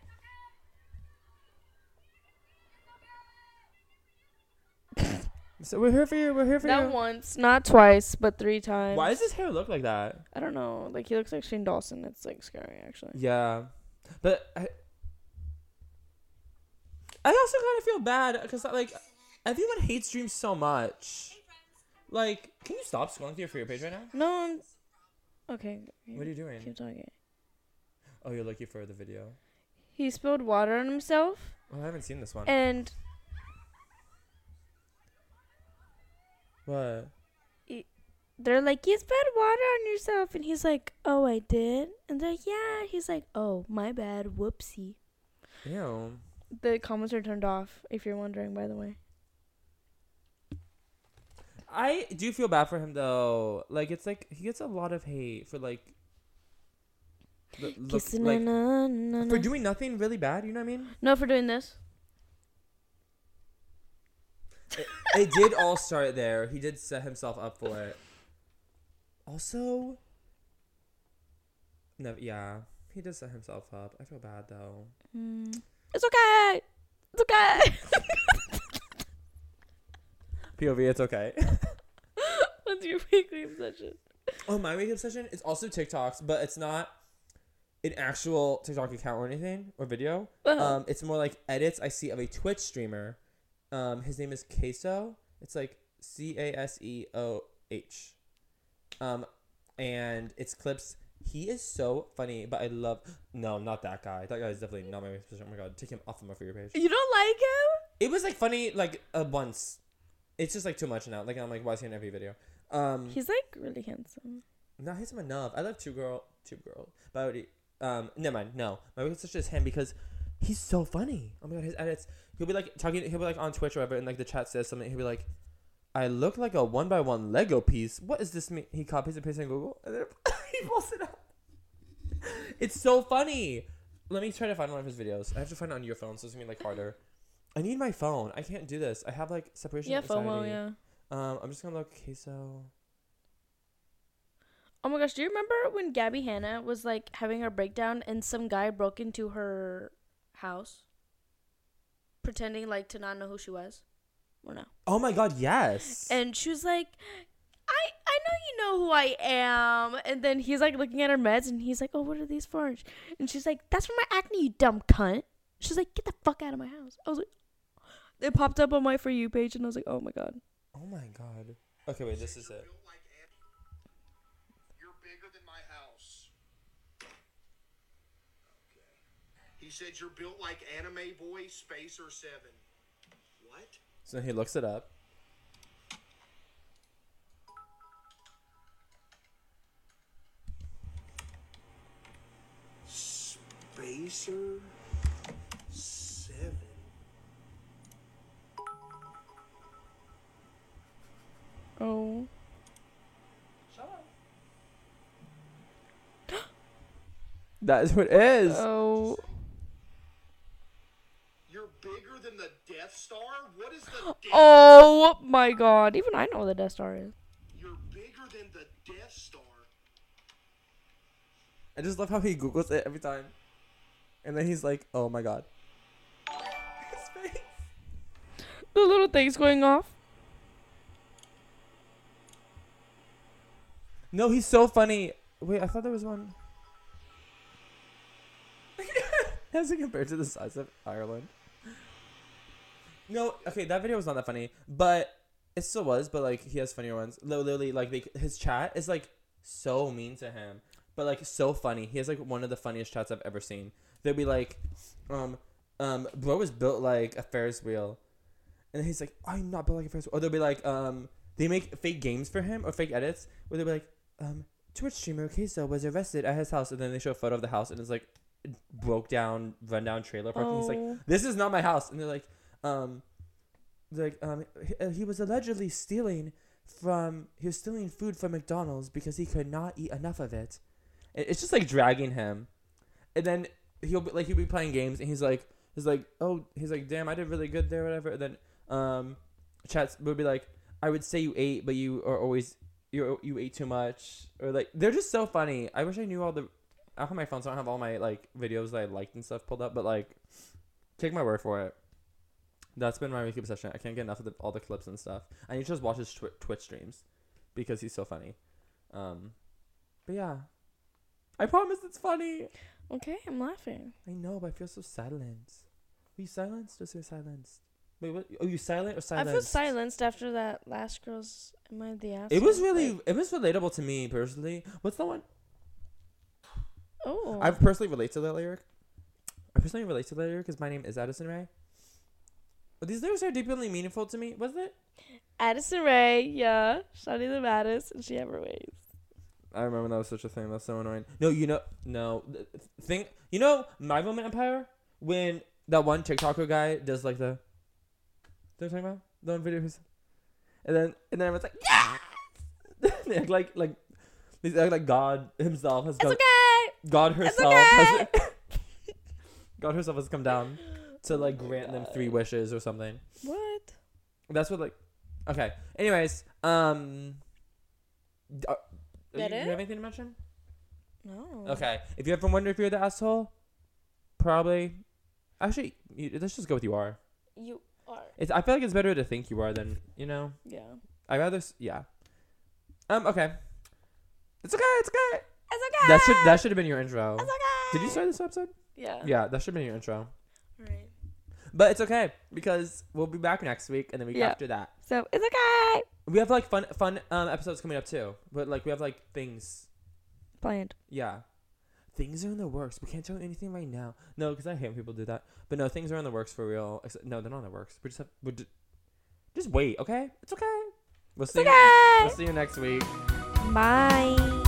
Speaker 2: so we're here for you we're here for
Speaker 1: Not
Speaker 2: you
Speaker 1: once, not twice, but three times.
Speaker 2: why does his hair look like that
Speaker 1: I don't know. Like he looks like Shane Dawson. It's like scary, actually.
Speaker 2: yeah but I, I also kind of feel bad because like everyone hates dreams so much. Like, can you stop scrolling through your For You page right now?
Speaker 1: No. I'm... Okay.
Speaker 2: What are you doing?
Speaker 1: Keep talking.
Speaker 2: Oh, you're looking for the video.
Speaker 1: He spilled water on himself,
Speaker 2: Well, I haven't seen this one.
Speaker 1: and
Speaker 2: What?
Speaker 1: they're like, "You spilled water on yourself," and he's like, "Oh, I did," and they're like, "Yeah." He's like, "Oh, my bad. Whoopsie."
Speaker 2: Ew.
Speaker 1: The comments are turned off. If you're wondering, by the way.
Speaker 2: I do feel bad for him though. Like it's like he gets a lot of hate for like. the- look- like,
Speaker 1: na, na, na,
Speaker 2: for doing nothing really bad. You know what I mean?
Speaker 1: No, for doing this.
Speaker 2: It did all start there. He did set himself up for it. Also, no, yeah, he did set himself up. I feel bad though.
Speaker 1: Mm. It's okay. It's okay.
Speaker 2: POV, it's okay.
Speaker 1: What's your weekly obsession?
Speaker 2: oh, my weekly obsession is also TikToks, but it's not an actual TikTok account or anything or video.
Speaker 1: Uh-huh.
Speaker 2: Um, it's more like edits I see of a Twitch streamer. Um, his name is CaseOh. It's like C A S E O H. Um, and it's clips. He is so funny, but I love. No, not that guy. That guy is definitely not my favorite. Oh my god, take him off of my for your page.
Speaker 1: you don't like him?
Speaker 2: It was like funny like uh, once. It's just like too much now. Like I'm like, why is he in every video? Um,
Speaker 1: He's like really handsome.
Speaker 2: No, he's not handsome enough. I love two girl, two girl. But I already, um, never mind. No, my weakest such is him because he's so funny. Oh my god, his edits. He'll be like talking. He'll be like on Twitch or whatever, and like the chat says something. He'll be like, "I look like a one by one Lego piece. What does this mean?" He copies and pastes in Google, and then he pulls it out. It's so funny. Let me try to find one of his videos. I have to find it on your phone, so it's gonna be like harder. I need my phone. I can't do this. I have like separation
Speaker 1: Yeah,
Speaker 2: anxiety.
Speaker 1: FOMO, yeah.
Speaker 2: Um, I'm just gonna look CaseOh.
Speaker 1: Oh my gosh, do you remember when Gabby Hanna was like having her breakdown and some guy broke into her house? Pretending like to not know who she was? Or no?
Speaker 2: Oh my god, yes.
Speaker 1: And she was like, I I know you know who I am. And then he's like looking at her meds and he's like, Oh, what are these for? And she's like, That's for my acne, you dumb cunt. She's like, Get the fuck out of my house. I was like, It popped up on my For You page and I was like, Oh my god.
Speaker 2: oh my god. Okay, wait, this is it.
Speaker 3: Said you're built like Anime Boy Spacer 7. What?
Speaker 2: So he looks it up.
Speaker 3: Spacer 7.
Speaker 1: Oh.
Speaker 2: That is what it is.
Speaker 1: Oh.
Speaker 3: You're bigger than the Death Star? What is the Death
Speaker 1: Oh my god. Even I know what the Death Star is.
Speaker 3: You're bigger than the Death Star.
Speaker 2: I just love how he googles it every time, and then he's like, "Oh my god." His face.
Speaker 1: The little things going off.
Speaker 2: No, he's so funny. Wait, I thought there was one. As it compared to the size of Ireland. No, okay, that video was not that funny, but it still was. But like, he has funnier ones. Literally, like they, his chat is like so mean to him, but like so funny. He has like one of the funniest chats I've ever seen. They'll be like, um, um, bro was built like a Ferris wheel, and he's like, I'm not built like a Ferris wheel. Or they'll be like, um, they make fake games for him or fake edits where they'll be like, um, Twitch streamer CaseOh was arrested at his house, and then they show a photo of the house, and it's like broke down, run down trailer park. And he's like,
Speaker 1: Oh.
Speaker 2: "This is not my house," and they're like, um, like, um, he, uh, he was allegedly stealing from he was stealing food from McDonald's because he could not eat enough of it. It- It's just like dragging him, and then he'll be like he'll be playing games, and he's like, he's like, oh, he's like, damn, I did really good there, whatever. And then um, chats would be like, I would say you ate, but you are always you you ate too much, or like they're just so funny. I wish I knew all the. I have my phone, so I don't have all my like videos that I liked and stuff pulled up, but like, take my word for it. That's been my weekly obsession. I can't get enough of the, all the clips and stuff. I need to just watch his twi- Twitch streams because he's so funny. Um, but yeah, I promise it's funny.
Speaker 1: Okay, I'm laughing.
Speaker 2: I know, but I feel so silenced. Were you silenced or was silenced? Wait, what? Oh, you silent or silenced?
Speaker 1: I feel silenced after that last girl's. Am I the asshole?
Speaker 2: It was really,
Speaker 1: Like,
Speaker 2: it was relatable to me personally. What's the one?
Speaker 1: oh.
Speaker 2: I personally relate to that lyric. I personally relate to that lyric because my name is Addison Rae. But these lyrics are deeply meaningful to me. Was it?
Speaker 1: Addison Rae, yeah. Shawty the baddest, and she ever waves.
Speaker 2: I remember that was such a thing. That's so annoying. No, you know, no th- thing. You know, my moment empire when that one TikToker guy does like the. Do you know what I'm talking about? The one video, who's, and then and then everyone's like, yeah, they act like like they act like God himself has
Speaker 1: It's
Speaker 2: come.
Speaker 1: okay.
Speaker 2: God herself It's
Speaker 1: okay.
Speaker 2: has. God herself has come down to like
Speaker 1: Oh my
Speaker 2: grant them three wishes or something.
Speaker 1: What?
Speaker 2: That's what like. Okay. Anyways, um. d- Uh, you,
Speaker 1: That
Speaker 2: you have anything to mention?
Speaker 1: No.
Speaker 2: Okay. If you ever wonder if you're the asshole, probably. Actually, you, let's just go with you are.
Speaker 1: You are.
Speaker 2: It's. I feel like it's better to think you are than you know.
Speaker 1: Yeah.
Speaker 2: I rather. Yeah. Um. Okay. It's okay. It's okay.
Speaker 1: It's okay.
Speaker 2: That should. That should have been your intro.
Speaker 1: It's okay.
Speaker 2: Did you start this episode?
Speaker 1: Yeah.
Speaker 2: Yeah. That should have been your intro.
Speaker 1: Right.
Speaker 2: But it's okay because we'll be back next week and then week
Speaker 1: Yeah.
Speaker 2: after that.
Speaker 1: So it's okay.
Speaker 2: We have like fun, fun um episodes coming up too. But like we have like things.
Speaker 1: Planned.
Speaker 2: Yeah. Things are in the works. We can't tell you anything right now. No, because I hate when people do that. But no, things are in the works for real. Except, no, they're not in the works. We just have. We're ju- just wait, okay? It's okay. We'll see.
Speaker 1: It's
Speaker 2: You,
Speaker 1: okay.
Speaker 2: we'll see you next week.
Speaker 1: Bye.